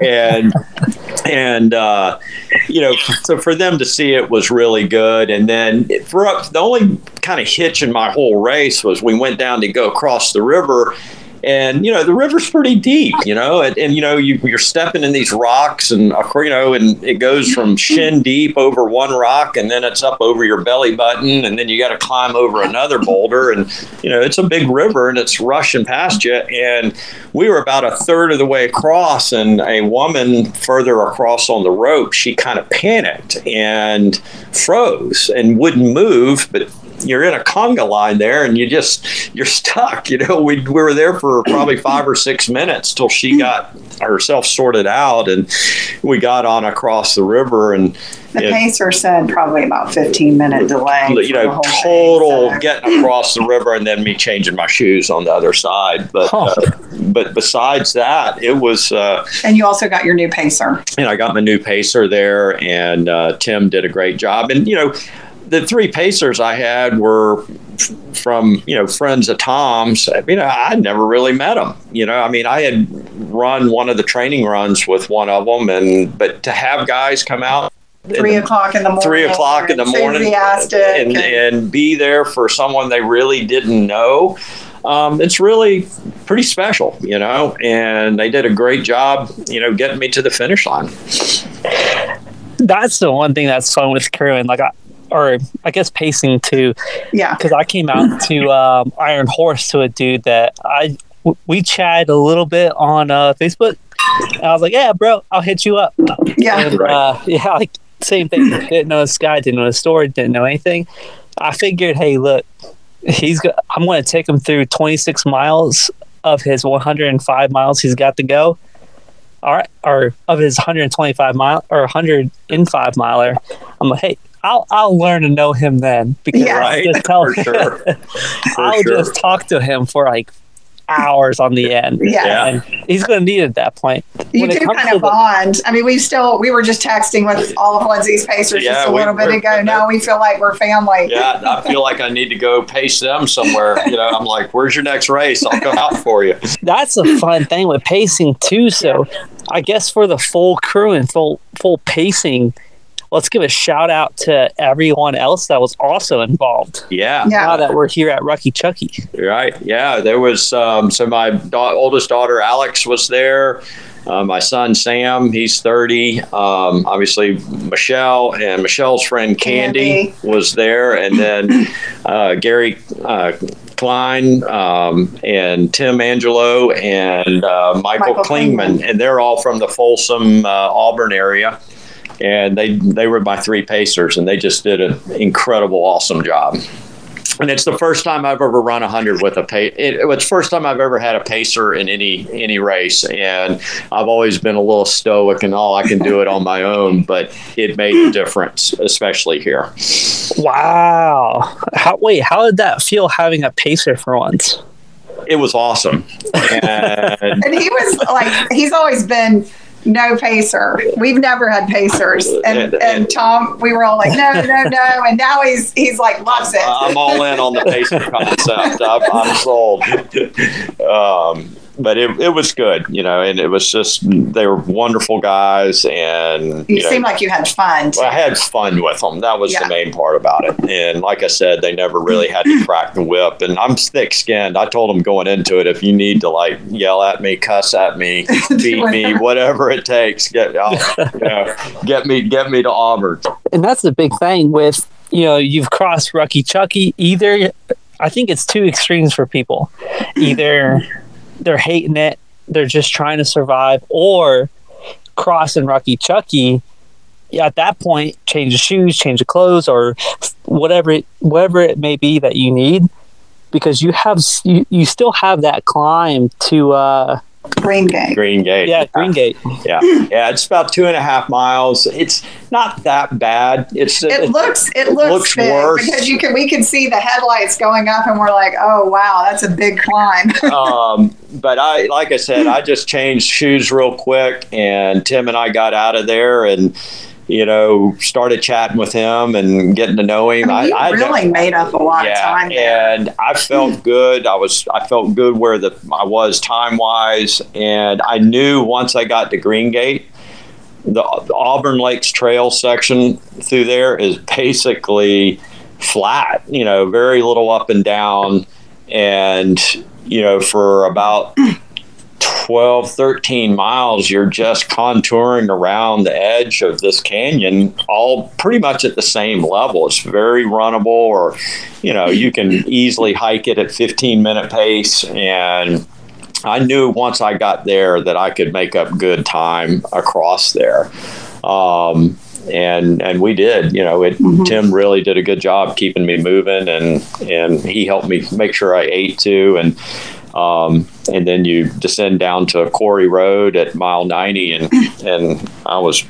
and and uh, you know, so for them to see it was really good. And then for up, the only kind of hitch in my whole race was we went down to go across the river. And you know the river's pretty deep, you know, and, and you know you, you're stepping in these rocks, and uh, you know, and it goes from shin deep over one rock, and then it's up over your belly button, and then you got to climb over another boulder, and you know it's a big river, and it's rushing past you. And we were about a third of the way across, and a woman further across on the rope, she kind of panicked and froze and wouldn't move, but you're in a conga line there and you just you're stuck you know we, we were there for probably five or six minutes till she got herself sorted out and we got on across the river and The it- pacer said probably about 15 minute delay. you know whole thing, total so- getting across the river and then me changing my shoes on the other side but Huh. uh, but besides that it was uh, And you also got your new pacer. and I got my new pacer there, and uh, Tim did a great job. And you know, the three pacers I had were f- from you know friends of Tom's. I mean, I never really met them. You know, I mean, I had run one of the training runs with one of them, and but to have guys come out. Three the- o'clock in the morning. Three o'clock in the morning, Enthusiastic. and, and be there for someone they really didn't know. Um, it's really pretty special, you know, and they did a great job, you know, getting me to the finish line. That's the one thing that's fun with crewing. Like, I, or I guess pacing too. yeah. because I came out to um, Iron Horse to a dude that I w- we chatted a little bit on uh, Facebook. And I was like, "Yeah, bro, I'll hit you up." Yeah. And, uh, yeah, like same thing. didn't know this guy, didn't know the story, didn't know anything. I figured, hey, look, he's go- I'm going to take him through 26 miles of his 105 miles he's got to go. All right, or of his 125 mile or 105 miler. I'm like, hey, I'll I'll learn to know him then because Yeah. I'll Right, just tell for sure. I'll sure. just talk to him for like hours on the end. Yeah. Yeah. And he's going to need it at that point. You When do kind to of the- bond. I mean, we still we were just texting with all of Lindsay's pacers Yeah, just a we- little bit ago. Now we feel like we're family. Yeah, I feel like I need to go pace them somewhere. You know, I'm like, where's your next race? I'll come out for you. That's a fun thing with pacing too. So I guess for the full crew and full full pacing, let's give a shout out to everyone else that was also involved. Yeah, Yeah. Now that we're here at Rucky Chucky. right. Yeah, there was um, so my da- oldest daughter Alex was there. Uh, my son Sam, he's 30. Um, obviously, Michelle and Michelle's friend Candi, Candi. was there, and then uh, Gary uh, Klein um, and Tim Angelo and uh, Michael, Michael Klingman, Klingman. and they're all from the Folsom, uh, Auburn area. And they they were my three pacers, and they just did an incredible, awesome job. And it's the first time I've ever run a 100 with a pace. It, it was the first time I've ever had a pacer in any any race, and I've always been a little stoic and all I can do it on my own. But it made a difference, especially here. Wow. How wait, how did that feel having a pacer for once? It was awesome, and And he was like, he's always been no pacer. We've never had pacers. And And- and, and- Tom, we were all like, no, no, no. And now he's he's like loves it. I'm all in on the pacer concept. I'm, I'm sold. Um, but it, it was good, you know, and it was just they were wonderful guys, and you know, seem like you had fun. Too. I had fun with them. That was Yeah. the main part about it. And like I said, they never really had to crack the whip. And I'm thick skinned. I told them going into it, if you need to like yell at me, cuss at me, beat me, whatever it takes, get I'll, you know, get me get me to Auburn. And that's the big thing with you know, you've crossed Rucky Chucky. Either I think it's two extremes for people. Either they're hating it, they're just trying to survive, or crossing Rocky Chucky. At that point, change the shoes, change the clothes, or whatever it, whatever it may be that you need, because you have you, you still have that climb to uh Green Gate. Green Gate. yeah Green Gate. Yeah. Yeah. It's about two and a half miles. It's not that bad. It's It looks it looks, looks big worse. because you can we can see the headlights going up and we're like, oh wow, that's a big climb. um, but I, like I said, I just changed shoes real quick, and Tim and I got out of there, and you know, started chatting with him and getting to know him. I mean, I really made up a lot of time there. and I felt good. I was, I felt good where the I was time wise, and I knew once I got to Green Gate, the, the Auburn Lakes Trail section through there is basically flat. You know, very little up and down, and you know, for about 12, 13 miles, you're just contouring around the edge of this canyon, all pretty much at the same level. It's very runnable, or, you know, you can easily hike it at 15 minute pace. And I knew once I got there that I could make up good time across there. Um, and and we did, you know. It, Tim really did a good job keeping me moving, and and he helped me make sure I ate too, and um, and then you descend down to Quarry Road at mile 90, and and I was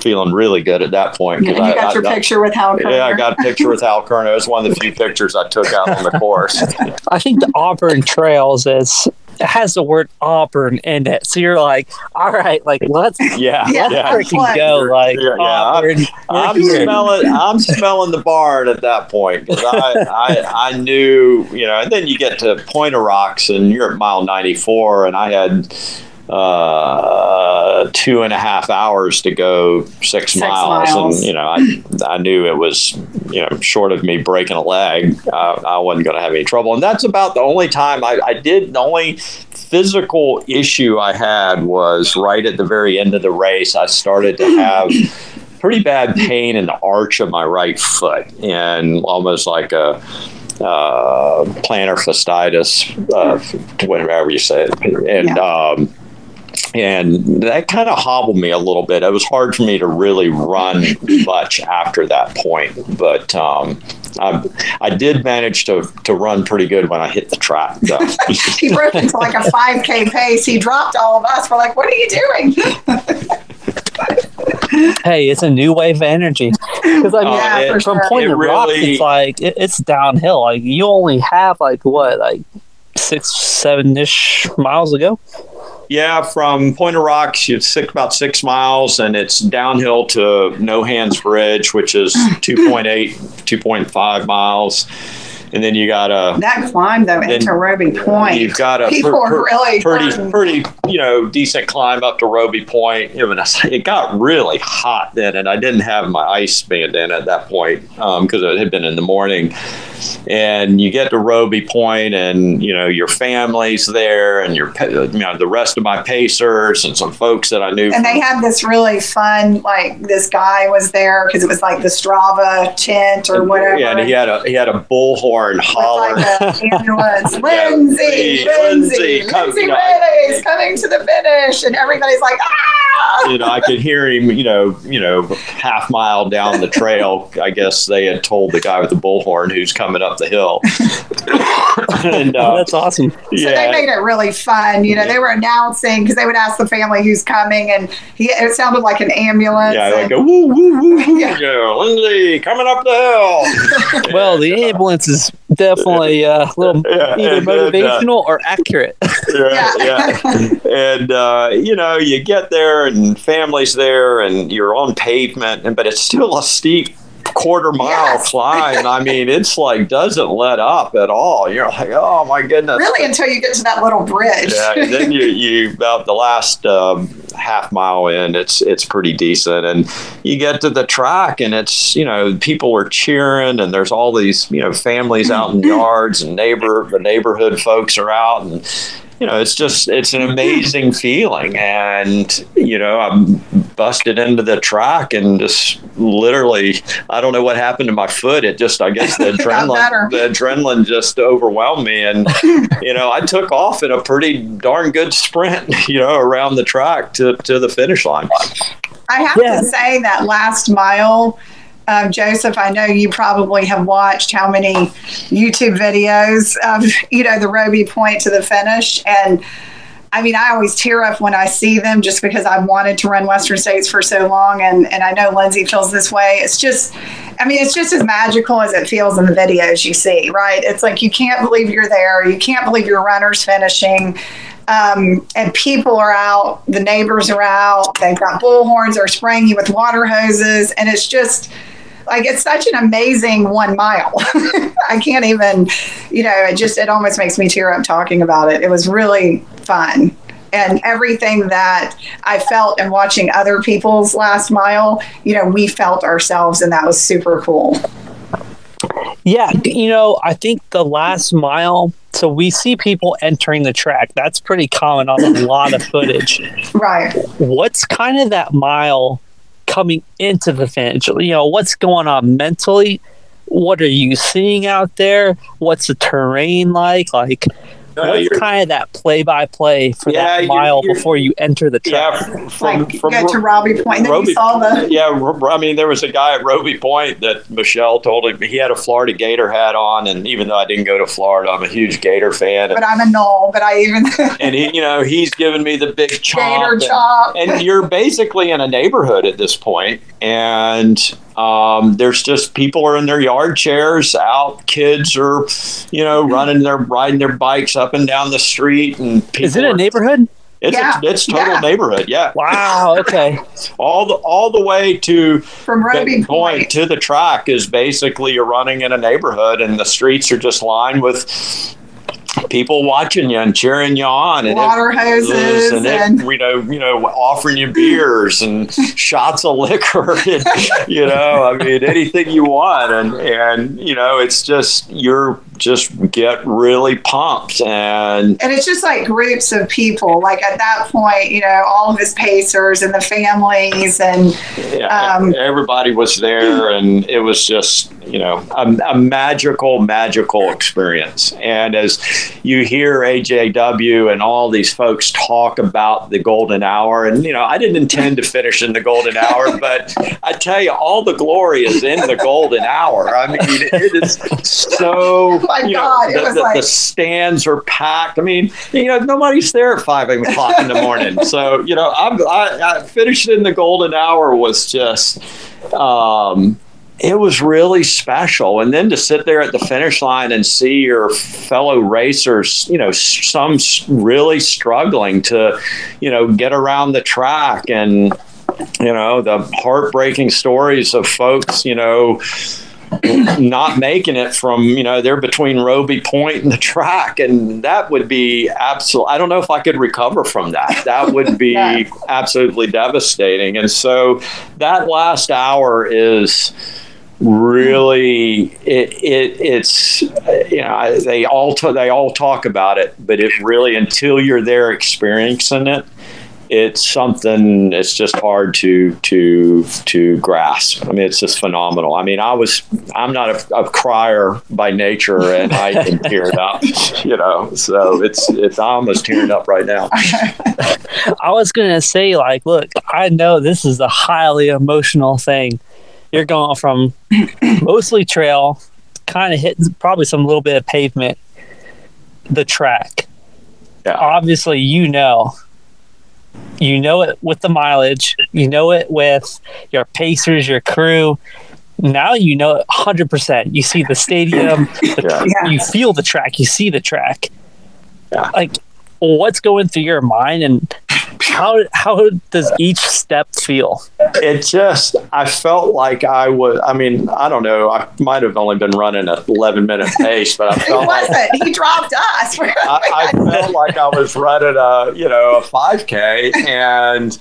feeling really good at that point. And 'cause you I- got I- your I- picture with Hal Koerner. Yeah, I got a picture with Hal Koerner. It was one of the few pictures I took out on the course. I think the Auburn Trails is it has the word Auburn in it, so you're like, all right, like let's Yeah, Yeah. yeah. freaking go, like Yeah, yeah, Auburn. we're I'm smelling. I'm smelling the barn at that point 'cause I, I I knew you know. And then you get to Point of Rocks and you're at mile 94, and I had uh, two and a half hours to go six, Six miles, miles. and you know I I knew it was you know short of me breaking a leg, I, I wasn't going to have any trouble, and that's about the only time I, I did. The only physical issue I had was right at the very end of the race. I started to have pretty bad pain in the arch of my right foot and almost like a uh, plantar fasciitis, uh, whatever you say it. And, um, and that kind of hobbled me a little bit. It was hard for me to really run much after that point, but um, I, I did manage to, to run pretty good when I hit the track. though. he broke into like a 5K pace. He dropped all of us. We're like, what are you doing? hey, it's a new wave of energy. Because I mean, Yeah, it- from sure. Point It of Rocks, really- it's like it, it's downhill. Like you only have like what, like six, seven ish miles to go. Yeah, from Point of Rocks, it's six, about six miles, and it's downhill to No Hands Bridge, which is 2.8, 2.5 miles. And then you got a That climb though into Robie Point. You've got a people per- per- really pretty, pretty, you know, decent climb up to Robie Point. It, was, it got really hot then, and I didn't have my ice band in at that point um, because it had been in the morning. And you get to Robie Point, and you know your family's there, and your, you know, the rest of my pacers and some folks that I knew. and they had this really fun, like this guy was there because it was like the Strava tent or whatever. Yeah, and he had a he had a bullhorn with holler. like an ambulance. Lindsay, Lindsay, Lindsay, Lindsay, come- Lindsay you know, Reddy is coming to the finish, and everybody's like, ah! you know, I could hear him, you know, you know, half mile down the trail. I guess they had told the guy with the bullhorn who's coming up the hill. and uh, That's awesome. So yeah, they made it really fun. You know, they were announcing because they would ask the family who's coming, and he it sounded like an ambulance. yeah, like a woo woo woo woo. Yeah. You know, Lindsay coming up the hill. Well, the ambulance is definitely uh, a little Yeah, either and then, uh, motivational or accurate. yeah, yeah. And uh, you know, you get there and families there, and you're on pavement, and but it's still a steep quarter mile Yes. climb. I mean, it's like doesn't let up at all. You're like, oh my goodness. really until you get to that little bridge. yeah, then you, you about the last um, half mile in, it's it's pretty decent, and you get to the track, and it's you know people are cheering, and there's all these you know families out in yards, and neighbor the neighborhood folks are out, and you know it's just it's an amazing feeling, and you know I'm busted into the track and just literally I don't know what happened to my foot. It just I guess the adrenaline the adrenaline just overwhelmed me, and you know, I took off in a pretty darn good sprint, you know, around the track to, to the finish line. I have Yeah. to say that last mile, um, Joseph, I know you probably have watched how many YouTube videos of, you know, the Robie point to the finish. And I mean, I always tear up when I see them just because I've wanted to run Western States for so long. And, and I know Lindsay feels this way. It's just, I mean, it's just as magical as it feels in the videos you see, right? It's like you can't believe you're there. You can't believe your runner's finishing. Um, and people are out, the neighbors are out, they've got bullhorns, they're spraying you with water hoses. And it's just, like it's such an amazing one mile. I can't even, you know, it just it almost makes me tear up talking about it. It was really fun. And everything that I felt in watching other people's last mile, you know, we felt ourselves and that was super cool. Yeah, you know, I think the last mile. So we see people entering the track. That's pretty common on a lot of footage. Right. What's kind of that mile coming into the finish? You know, what's going on mentally? What are you seeing out there? What's the terrain like? Like, what's you're- kind of that play by play for Yeah, that you're- mile you're- before you enter the track? Yeah, from, Like from go to Robie Point. And then Robie- you saw the yeah, I mean, there was a guy at Robie Point that Michelle told him he had a Florida Gator hat on, and even though I didn't go to Florida, I'm a huge Gator fan, but I'm a null, but I even and he, you know, he's giving me the big chomp, gator and- chop. and you're basically in a neighborhood at this point and um, there's just people are in their yard chairs out kids are you know running their riding their bikes up and down the street and people Is it a are- neighborhood? it's, Yeah. a, it's total Yeah. neighborhood yeah Wow. Okay. all the all the way to from Robie the point Point. to the track is basically you're running in a neighborhood and the streets are just lined with people watching you and cheering you on and Water hoses and, it, and you know you know offering you beers and shots of liquor and you know I mean anything you want and and you know it's just you're just get really pumped and and it's just like groups of people. Like at that point, you know, all of his pacers and the families and yeah, Um, everybody was there and it was just you know a, a magical magical experience and as you hear ajw and all these folks talk about the golden hour and you know i didn't intend to finish in the golden hour but i tell you all the glory is in the golden hour i mean it is so My you know, God, it the, was the- like- the stands are packed i mean you know nobody's there at five o'clock in the morning so you know I'm, I, I finished in the golden hour was just um, it was really special. And then to sit there at the finish line and see your fellow racers, you know, some really struggling to, you know, get around the track and, you know, the heartbreaking stories of folks, you know, not making it from you know they're between Robie Point and the track, and that would be absolute. I don't know if I could recover from that. That would be Yeah. absolutely devastating. And so that last hour is really it, it it's you know they all t- they all talk about it but it really until you're there experiencing it it's something it's just hard to to to grasp i mean it's just phenomenal i mean i was i'm not a, a crier by nature and i can tear it up you know so it's it's i'm almost tearing up right now I was gonna say, like, look, I know this is a highly emotional thing. You're going from mostly trail, kind of hitting probably some little bit of pavement, the track. Yeah. Obviously, you know, you know it with the mileage, you know it with your pacers, your crew. Now you know it 100%. You see the stadium, the Yeah. Yeah. you feel the track, you see the track. Yeah. Like, what's going through your mind, and how how does each step feel? it just i felt like i was i mean i don't know i might have only been running a 11 minute pace but i felt like wasn't. He dropped us. I, I felt like I was running a you know a 5K, and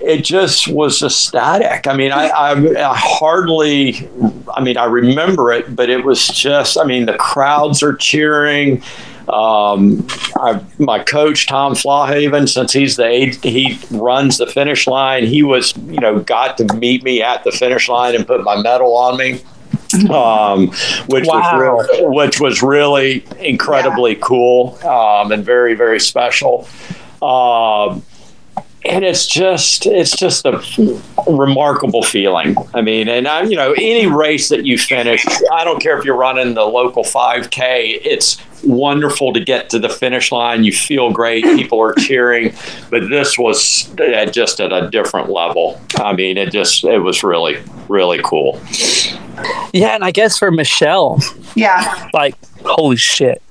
it just was ecstatic. I mean, I, I, I hardly, I mean, I remember it, but it was just, I mean, the crowds are cheering. Um, I, my coach Tom Flahavan, since he's the aide, he runs the finish line. He was, you know, got to meet me at the finish line and put my medal on me. Um, which Wow. was real, which was really incredibly cool um, and very very special. Um, and it's just it's just a remarkable feeling. I mean, and I, you know, any race that you finish, I don't care if you're running the local 5K, it's wonderful to get to the finish line. You feel great, people are cheering, but this was uh, just at a different level. I mean, it just it was really really cool. Yeah, and I guess for Michelle, yeah. like, holy shit.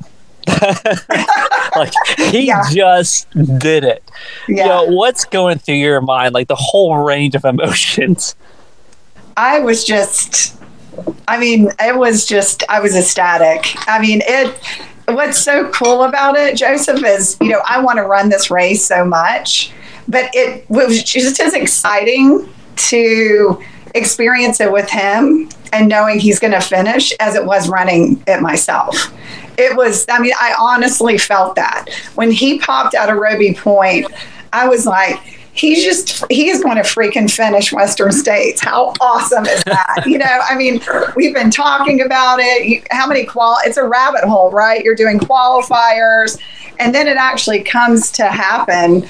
like he Yeah. just did it. Yeah. Yo, what's going through your mind? Like the whole range of emotions. I was just, I mean, it was just, I was ecstatic. I mean, it, what's so cool about it, Joseph, is, you know, I want to run this race so much, but it was just as exciting to experience it with him and knowing he's going to finish as it was running it myself. It was, I mean, I honestly felt that. When he popped out of Robie Point, I was like, he's just he's going to freaking finish western states. How awesome is that? You know i mean we've been talking about it. How many qual it's a rabbit hole right? You're doing qualifiers and then it actually comes to happen.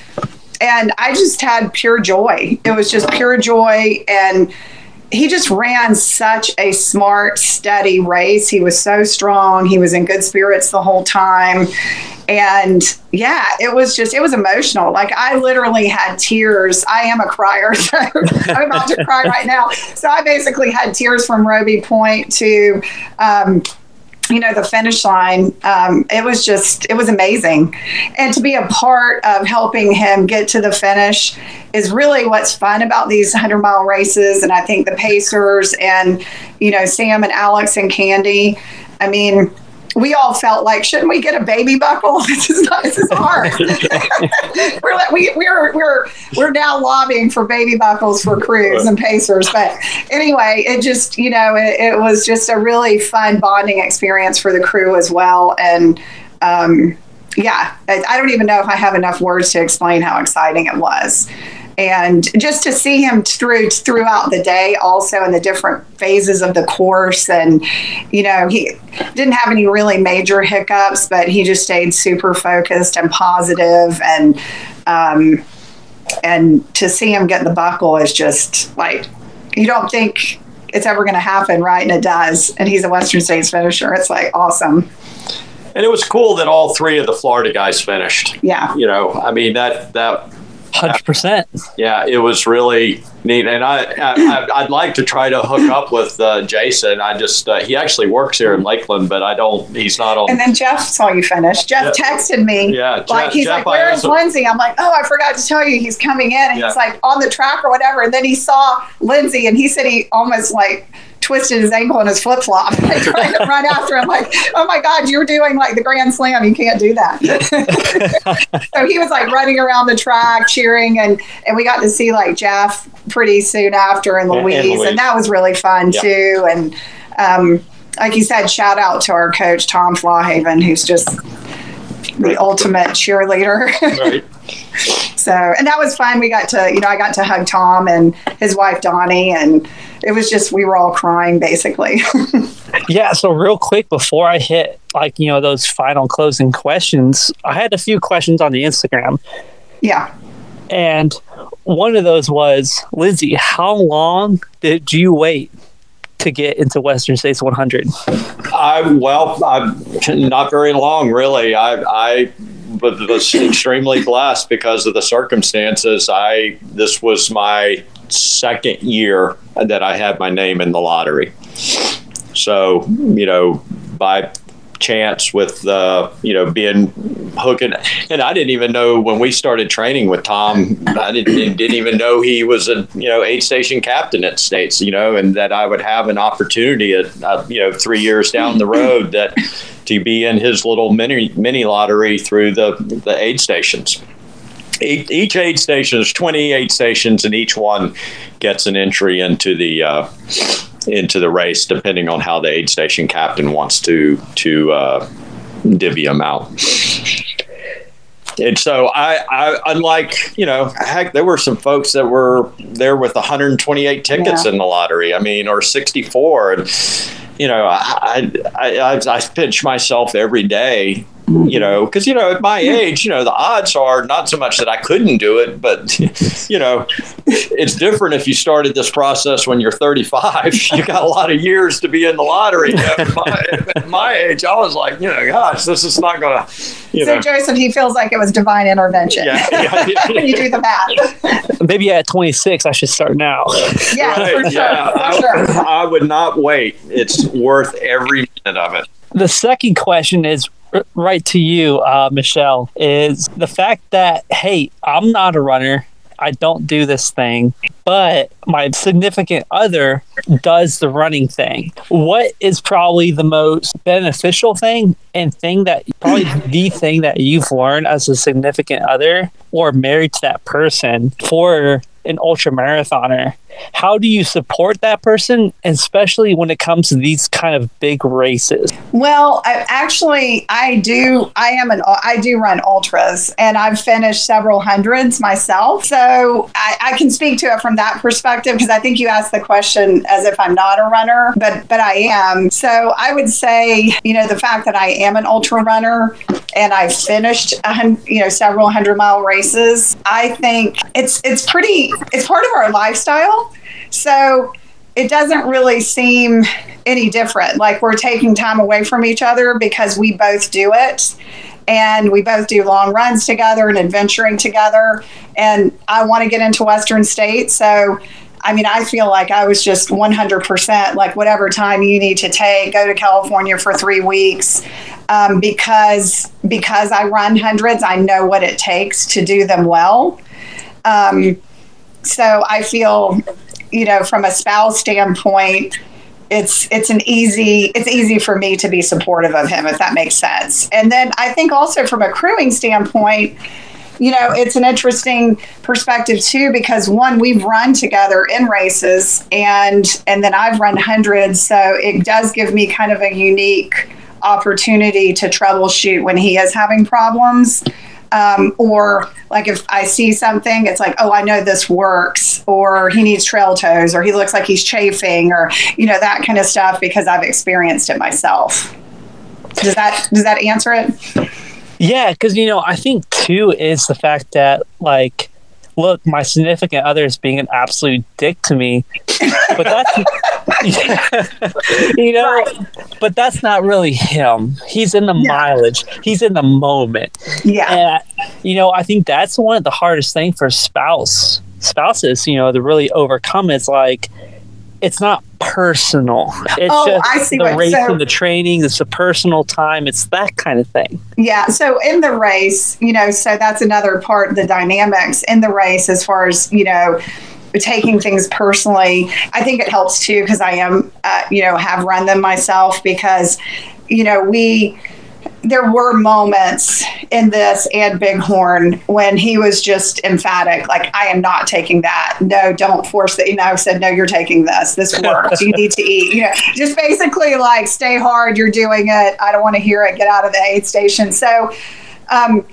And i just had pure joy. It was just pure joy and he just ran such a smart steady race. He was so strong. He was in good spirits the whole time. And yeah it was just it was emotional. Like i literally had tears. I am a crier. So i'm about to cry right now. So i basically had tears from robie point to um, you know the finish line um, it was just it was amazing. And to be a part of helping him get to the finish is really what's fun about these 100 mile races. And i think the pacers and you know sam and alex and Candi i mean we all felt like shouldn't we get a baby buckle? This is not this is hard. We're like we, we're we're we're now lobbying for baby buckles for crews and pacers. But anyway it just you know it, it was just a really fun bonding experience for the crew as well. And um, yeah I, I don't even know if i have enough words to explain how exciting it was and just to see him through throughout the day also in the different phases of the course. And you know he didn't have any really major hiccups but he just stayed super focused and positive. And um, and to see him get the buckle is just like you don't think it's ever going to happen right? And it does. And he's a western states finisher. It's like awesome. And it was cool that all three of the Florida guys finished. yeah. You know, I mean that that Hundred percent. yeah, it was really neat. And I, I I'd like to try to hook up with uh, Jason. I just uh, he actually works here in Lakeland, but I don't. He's not on. and then Jeff saw you finish. Jeff Yeah. texted me. Yeah, Like Jeff- he's Jeff, like, "Where is Lindsay?" I'm like, "Oh, I forgot to tell you, he's coming in." And Yeah. he's like on the track or whatever. And then he saw Lindsay, and he said he almost like twisted his ankle in his flip flop, trying to run after him. Like, oh my God, you're doing like the Grand Slam. You can't do that. so he was like running around the track cheering, and and we got to see like Jeff pretty soon after and And- and Louise, and, that was really fun Yeah. too. And um, like you said, shout out to our coach Tom Flahavan, who's just the ultimate cheerleader. Right. So, and that was fun. We got to, you know, I got to hug Tom and his wife Donnie, and it was just we were all crying basically. Yeah, so real quick before I hit like, you know, those final closing questions, I had a few questions on the Instagram. yeah. And one of those was, Lindsay, how long did you wait to get into Western States 100? I well, I'm not very long, really. I I was extremely blessed because of the circumstances. I this was my second year that I had my name in the lottery. So you know, by chance with uh, you know being hooking and I didn't even know when we started training with Tom I didn't, didn't even know he was a you know aid station captain at states you know and that I would have an opportunity at uh, you know three years down the road that to be in his little mini mini lottery through the the aid stations. Each, aid station is 28 stations and each one gets an entry into the uh, into the race depending on how the aid station captain wants to to uh, divvy them out and so I, I unlike you know heck there were some folks that were there with 128 tickets Yeah. in the lottery i mean or 64 and you know i i i, I pinch myself every day Mm-hmm. you know because you know at my age you know the odds are not so much that i couldn't do it but you know it's different if you started this process when you're 35 you got a lot of years to be in the lottery at my, at my age i was like you know gosh this is not gonna you So know Joseph, he feels like it was divine intervention. yeah, yeah, yeah. when you do the math. Maybe at 26, I should start now. Yeah, for sure. yeah. For I, sure. I would not wait. It's worth every minute of it. The second question is r- right to you, uh, Michelle, is the fact that, hey, I'm not a runner. I don't do this thing, but my significant other does the running thing. What is probably the most beneficial thing and thing that probably the thing that you've learned as a significant other or married to that person for an ultra marathoner? How do you support that person, especially when it comes to these kind of big races? Well, I, actually, I do. I am an. I do run ultras, and I've finished several hundreds myself. So I, I can speak to it from that perspective because I think you asked the question as if I'm not a runner, but but I am. So I would say, you know, the fact that I am an ultra runner and I've finished, you know, several hundred mile races. I think it's it's pretty. It's part of our lifestyle. So it doesn't really seem any different. Like we're taking time away from each other because we both do it. And we both do long runs together and adventuring together. And I want to get into Western States. So, I mean, I feel like I was just 100% like whatever time you need to take, go to California for three weeks. Um, because because I run hundreds, I know what it takes to do them well. Um, so I feel, you know, from a spouse standpoint, it's it's an easy it's easy for me to be supportive of him if that makes sense. And then I think also from a crewing standpoint, you know, it's an interesting perspective too because one we've run together in races and and then I've run hundreds, so it does give me kind of a unique opportunity to troubleshoot when he is having problems. Um, or like if I see something, it's like, oh, I know this works, or he needs trail toes, or he looks like he's chafing, or you know that kind of stuff because I've experienced it myself. Does that does that answer it? Yeah, because you know, I think too is the fact that like, look, my significant other is being an absolute dick to me, but that's you know, but that's not really him. He's in the mileage. He's in the moment, Yeah, and you know, I think that's one of the hardest thing for spouse spouses. You know, to really overcome. It's like. It's not personal. It's Oh, just I see the race so- and the training. It's the personal time. It's that kind of thing. yeah. So in the race, you know, so that's another part of the dynamics in the race as far as you know taking things personally. I think it helps too because I am, uh, you know, have run them myself because, you know, we there were moments in this and Bighorn when he was just emphatic, like, I am not taking that. No, don't force it. You know, I said, no, you're taking this. This works. you need to eat. You know, just basically like, stay hard. You're doing it. I don't want to hear it. Get out of the aid station. So, um,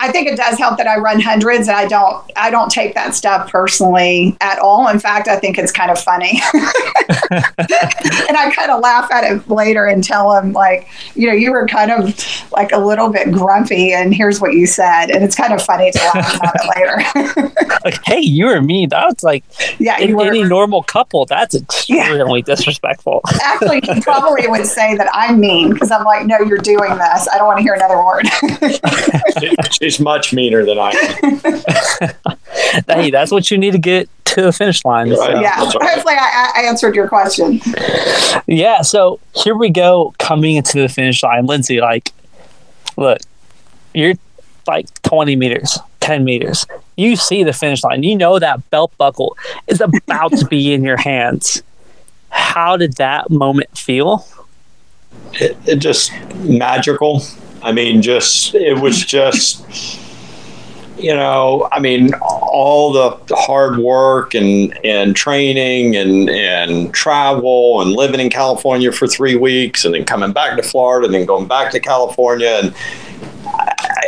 I think it does help that I run hundreds and I don't I don't take that stuff personally at all. In fact, I think it's kind of funny. and I kind of laugh at it later and tell him like, you know, you were kind of like a little bit grumpy and here's what you said. And it's kind of funny to laugh about it later. like, hey, you or me, that's like yeah, in, any normal couple, that's extremely yeah. disrespectful. Actually, he probably would say that I'm mean because I'm like, no, you're doing this. I don't want to hear another word is much meaner than I am. hey, that's what you need to get to the finish line. So. Yeah, hopefully I, I, answered your question. Yeah, so here we go coming into the finish line. Lindsay, like, look, you're like 20 meters, 10 meters. You see the finish line. You know that belt buckle is about to be in your hands. How did that moment feel? It, it just magical. I mean, just it was just you know, I mean, all the hard work and, and training and, and travel and living in California for three weeks and then coming back to Florida and then going back to California. And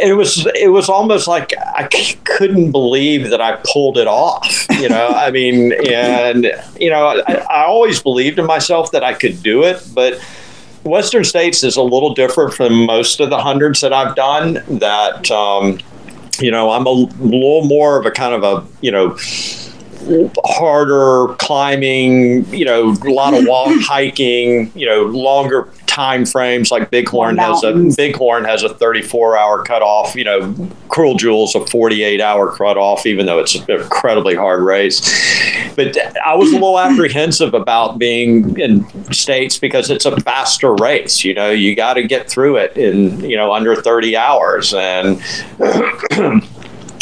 it was, it was almost like I couldn't believe that I pulled it off, you know, I mean, and, you know, I, I always believed in myself that I could do it, but Western States is a little different from most of the hundreds that I've done. That um, you know, I'm a little more of a kind of a you know harder climbing, you know, a lot of walk hiking, you know, longer time frames like Bighorn has a Bighorn has a 34 hour cutoff. You know, Cruel Jewel's a 48 hour cutoff, even though it's an incredibly hard race. But I was a little apprehensive about being in states because it's a faster race. You know, you got to get through it in you know under 30 hours and.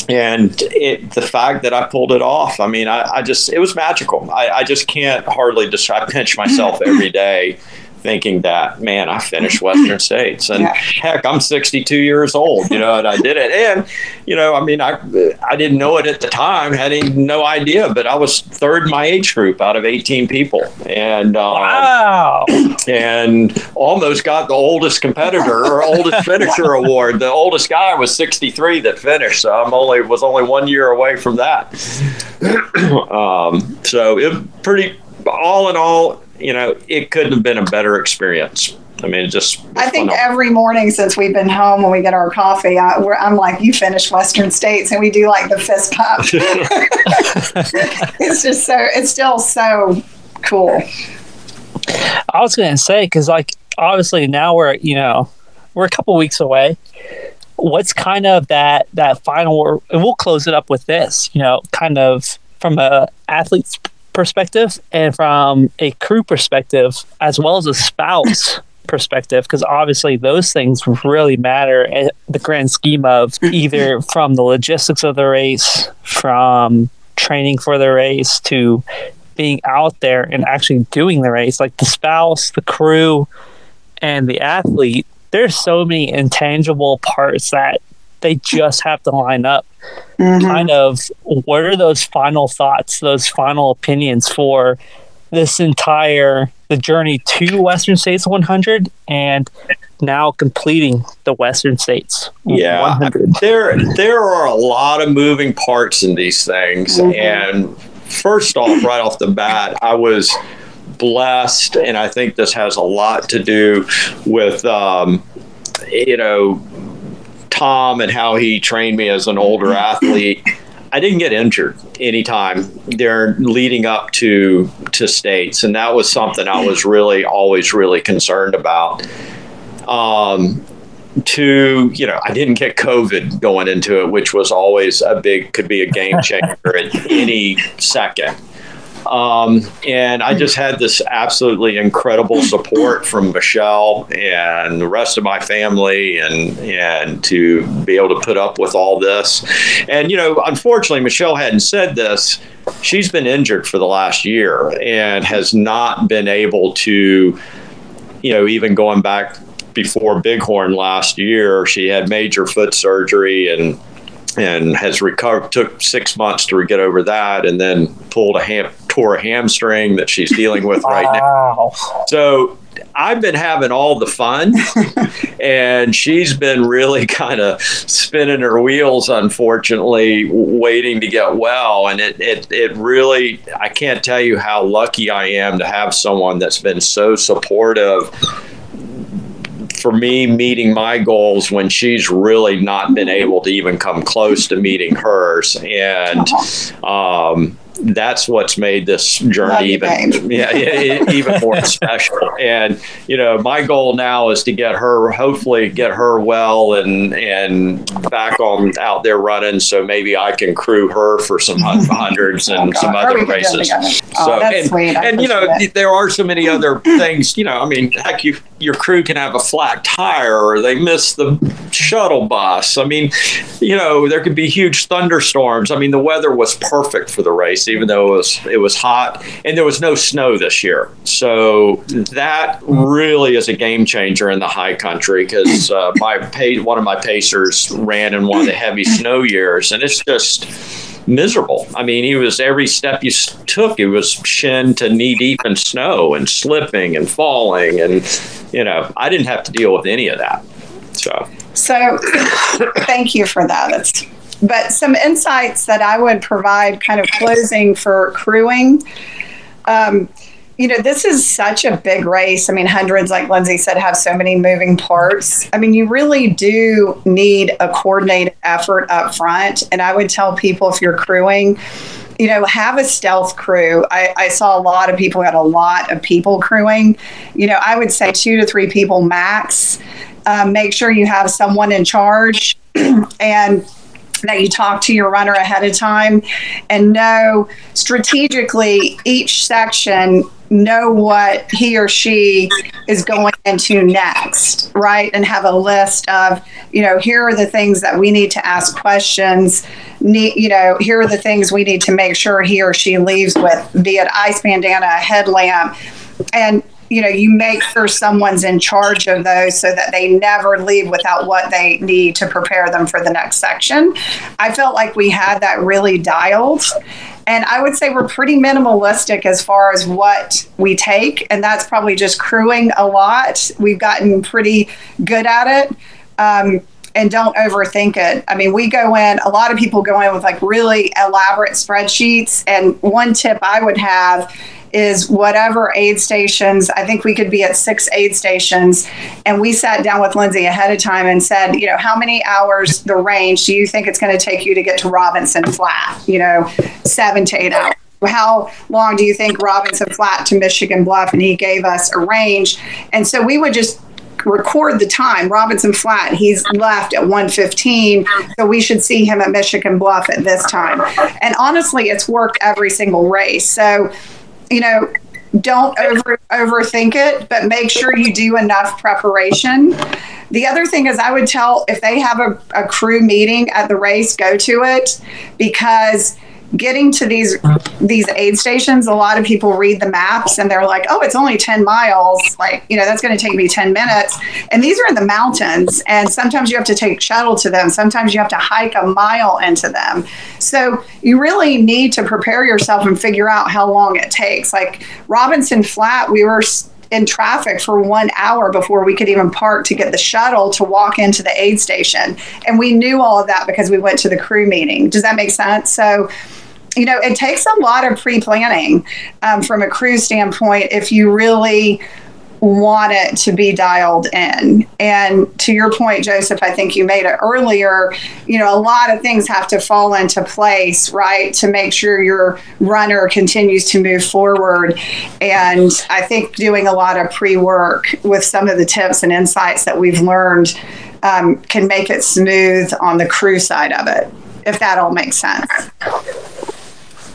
and it, the fact that I pulled it off, I mean, I, I just, it was magical. I, I, just can't hardly describe, I pinch myself every day thinking that, man, I finished Western States. And yeah. heck, I'm 62 years old, you know, and I did it. And, you know, I mean, I, I didn't know it at the time, had no idea, but I was third in my age group out of 18 people. And, um, wow. And almost got the oldest competitor or oldest finisher award. The oldest guy was 63 that finished. So I'm only, was only one year away from that. um, so it pretty, all in all, you know, it couldn't have been a better experience. I mean, it just. I think every morning since we've been home when we get our coffee, I, am like, you finished Western States, and we do like the fist pump. it's just so, it's still so cool. I was going to say, because like, obviously now we're, you know, we're a couple weeks away. What's kind of that, that final, and we'll close it up with this, you know, kind of from a athlete's perspective and from a crew perspective, as well as a spouse perspective, because obviously those things really matter in the grand scheme of either from the logistics of the race, from training for the race, to being out there and actually doing the race. Like the spouse, the crew, and the athlete, there's so many intangible parts that they just have to line up. Mm-hmm. Kind of, what are those final thoughts, those final opinions for this entire the journey to Western States 100 and now completing the Western States yeah 100. there there are a lot of moving parts in these things mm-hmm. and first off right off the bat I was blessed and I think this has a lot to do with um, you know Tom and how he trained me as an older athlete, I didn't get injured anytime there leading up to to states, and that was something I was really always really concerned about. Um, to you know, I didn't get COVID going into it, which was always a big could be a game changer at any second. Um, and I just had this absolutely incredible support from Michelle and the rest of my family, and and to be able to put up with all this. And you know, unfortunately, Michelle hadn't said this. She's been injured for the last year and has not been able to, you know, even going back before Bighorn last year, she had major foot surgery and and has recovered. Took six months to get over that, and then pulled a ham, tore a hamstring that she's dealing with right now. So I've been having all the fun, and she's been really kind of spinning her wheels, unfortunately, waiting to get well. And it, it, it really, I can't tell you how lucky I am to have someone that's been so supportive for me meeting my goals when she's really not been able to even come close to meeting hers. And, um, that's what's made this journey even yeah, even more special. And you know, my goal now is to get her, hopefully, get her well and and back on out there running. So maybe I can crew her for some hundreds and oh, some other races. Oh, so and, and you know, there are so many other things. You know, I mean, heck, you your crew can have a flat tire or they miss the shuttle bus. I mean, you know, there could be huge thunderstorms. I mean, the weather was perfect for the race even though it was it was hot and there was no snow this year. So that really is a game changer in the high country because uh, my one of my pacers ran in one of the heavy snow years, and it's just miserable. I mean, he was every step you took, he was shin to knee deep in snow and slipping and falling, and you know, I didn't have to deal with any of that. So, so thank you for that. That's but some insights that I would provide, kind of closing for crewing. Um, you know, this is such a big race. I mean, hundreds, like Lindsay said, have so many moving parts. I mean, you really do need a coordinated effort up front. And I would tell people if you're crewing, you know, have a stealth crew. I, I, saw a lot of people had a lot of people crewing. You know, I would say two to three people max. Um, make sure you have someone in charge and that you talk to your runner ahead of time and know strategically each section know what he or she is going into next right? And have a list of you know here are the things that we need to ask questions need, you know here are the things we need to make sure he or she leaves with be it ice bandana headlamp. And you know you make sure someone's in charge of those so that they never leave without what they need to prepare them for the next section i felt like we had that really dialed and i would say we're pretty minimalistic as far as what we take and that's probably just crewing a lot we've gotten pretty good at it um, and don't overthink it. I mean, we go in, a lot of people go in with like really elaborate spreadsheets. And one tip I would have is whatever aid stations. I think we could be at six aid stations. And we sat down with Lindsay ahead of time and said, you know, how many hours the range do you think it's going to take you to get to Robinson Flat? You know, seven to eight hours how long do you think Robinson Flat to Michigan Bluff? And he gave us a range. And so we would just record the time. Robinson Flat, he's left at 1:15, so we should see him at Michigan Bluff at this time. And honestly, it's worked every single race. So you know, don't over overthink it, but make sure you do enough preparation. The other thing is, I would tell if they have a, a crew meeting at the race, go to it because getting to these these aid stations a lot of people read the maps and they're like oh it's only 10 miles like you know that's going to take me 10 minutes and these are in the mountains and sometimes you have to take shuttle to them sometimes you have to hike a mile into them so you really need to prepare yourself and figure out how long it takes like robinson flat we were in traffic for one hour before we could even park to get the shuttle to walk into the aid station. And we knew all of that because we went to the crew meeting. Does that make sense? So you know, it takes a lot of pre planning um, from a crew standpoint if you really want it to be dialed in. And to your point, Joseph, I think you made it earlier, you know, a lot of things have to fall into place, right, to make sure your runner continues to move forward. And I think doing a lot of pre work with some of the tips and insights that we've learned um, can make it smooth on the crew side of it, if that all makes sense.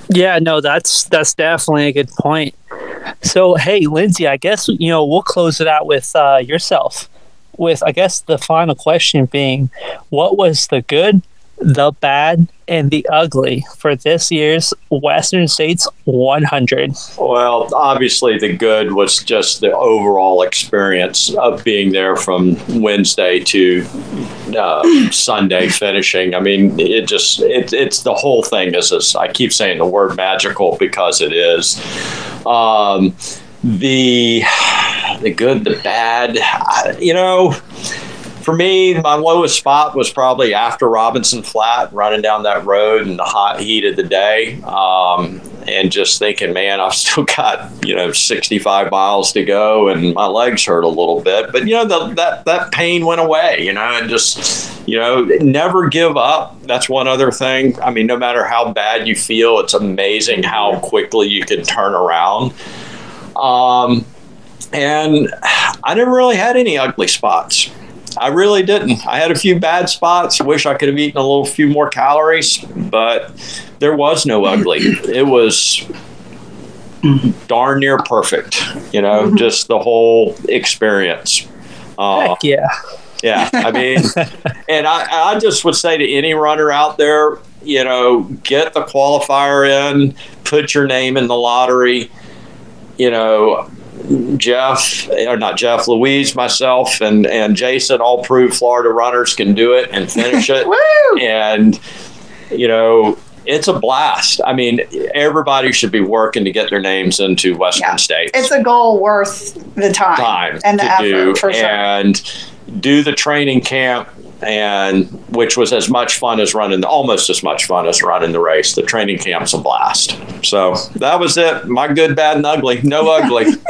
Yeah, no, that's that's definitely a good point. So, hey, Lindsay, I guess you know we'll close it out with uh, yourself. With I guess the final question being, what was the good, the bad, and the ugly for this year's Western States 100? Well, obviously, the good was just the overall experience of being there from Wednesday to uh, Sunday finishing. I mean, it just it, it's the whole thing is this. I keep saying the word magical because it is. Um, the the good, the bad, you know for me, my lowest spot was probably after Robinson Flat, running down that road in the hot heat of the day, um, and just thinking, man, I've still got you know 65 miles to go, and my legs hurt a little bit. But you know, the, that that pain went away. You know, and just you know, never give up. That's one other thing. I mean, no matter how bad you feel, it's amazing how quickly you can turn around. Um, and I never really had any ugly spots. I really didn't. I had a few bad spots. Wish I could have eaten a little few more calories, but there was no ugly. It was darn near perfect. You know, mm-hmm. just the whole experience. Uh, Heck yeah. Yeah. I mean, and I, I just would say to any runner out there, you know, get the qualifier in, put your name in the lottery. You know, Jeff, or not Jeff, Louise, myself, and and Jason all prove Florida runners can do it and finish it. and you know, it's a blast. I mean, everybody should be working to get their names into Western yeah. States. It's a goal worth the time, time and the effort, do, sure. and do the training camp and which was as much fun as running almost as much fun as running the race. The training camp's a blast. So that was it. My good bad and ugly. No ugly.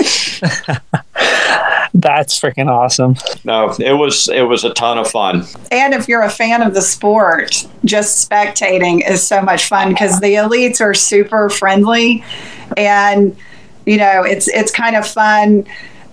That's freaking awesome. No it was it was a ton of fun. And if you're a fan of the sport just spectating is so much fun because the elites are super friendly. And you know it's it's kind of fun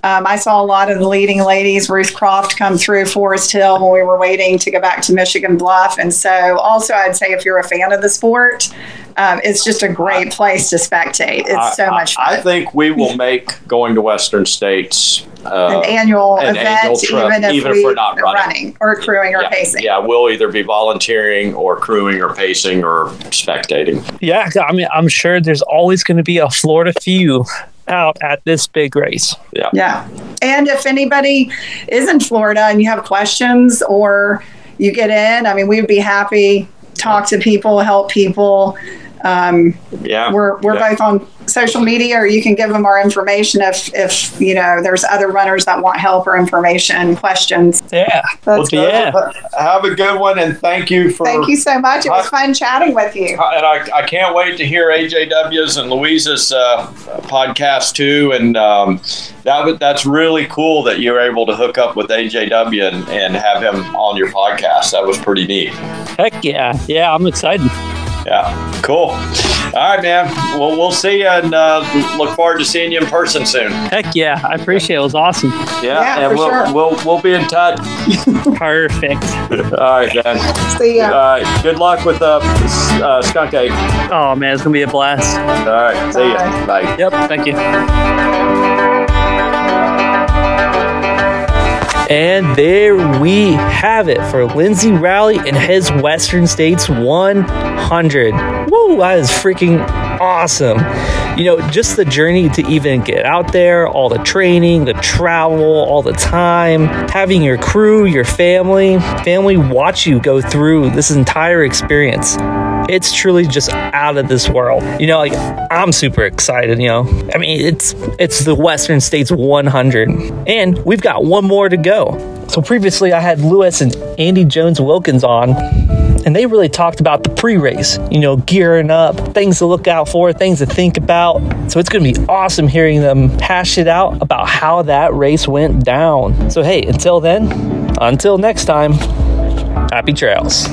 um, I saw a lot of the leading ladies, Ruth Croft, come through Forest Hill when we were waiting to go back to Michigan Bluff. And so, also, I'd say if you're a fan of the sport, um, it's just a great place to spectate. It's I, so much fun. I think we will make going to Western States uh, an annual an event, annual trip, even if, even we, if we're not running. running. or crewing or yeah, pacing. Yeah, we'll either be volunteering or crewing or pacing or spectating. Yeah, I mean, I'm sure there's always going to be a Florida few out at this big race. Yeah. Yeah. And if anybody is in Florida and you have questions or you get in, I mean, we'd be happy talk to people, help people. Um, yeah, we're we're yeah. both on social media, or you can give them our information if if you know there's other runners that want help or information, questions. Yeah, That's well, yeah. Have a good one, and thank you for. Thank you so much. It was fun chatting with you. And I, I can't wait to hear AJW's and Louise's uh, podcast too, and um, that that's really cool that you're able to hook up with AJW and, and have him on your podcast. That was pretty neat. Heck yeah, yeah, I'm excited. Yeah, cool. All right, man. Well, we'll see you and uh, look forward to seeing you in person soon. Heck yeah, I appreciate it. It was awesome. Yeah, yeah and we'll, sure. we'll we'll be in touch. Perfect. All right, man. See ya. All right. Good luck with uh, uh, skunk ape. Oh man, it's gonna be a blast. All right. See Bye. ya. Bye. Yep. Thank you. And there we have it for Lindsay Raley and his Western States 100. Woo, that is freaking awesome. You know, just the journey to even get out there, all the training, the travel, all the time, having your crew, your family, family watch you go through this entire experience it's truly just out of this world. You know, like I'm super excited, you know. I mean, it's it's the Western States 100 and we've got one more to go. So previously I had Lewis and Andy Jones Wilkins on and they really talked about the pre-race, you know, gearing up, things to look out for, things to think about. So it's going to be awesome hearing them hash it out about how that race went down. So hey, until then, until next time, happy trails.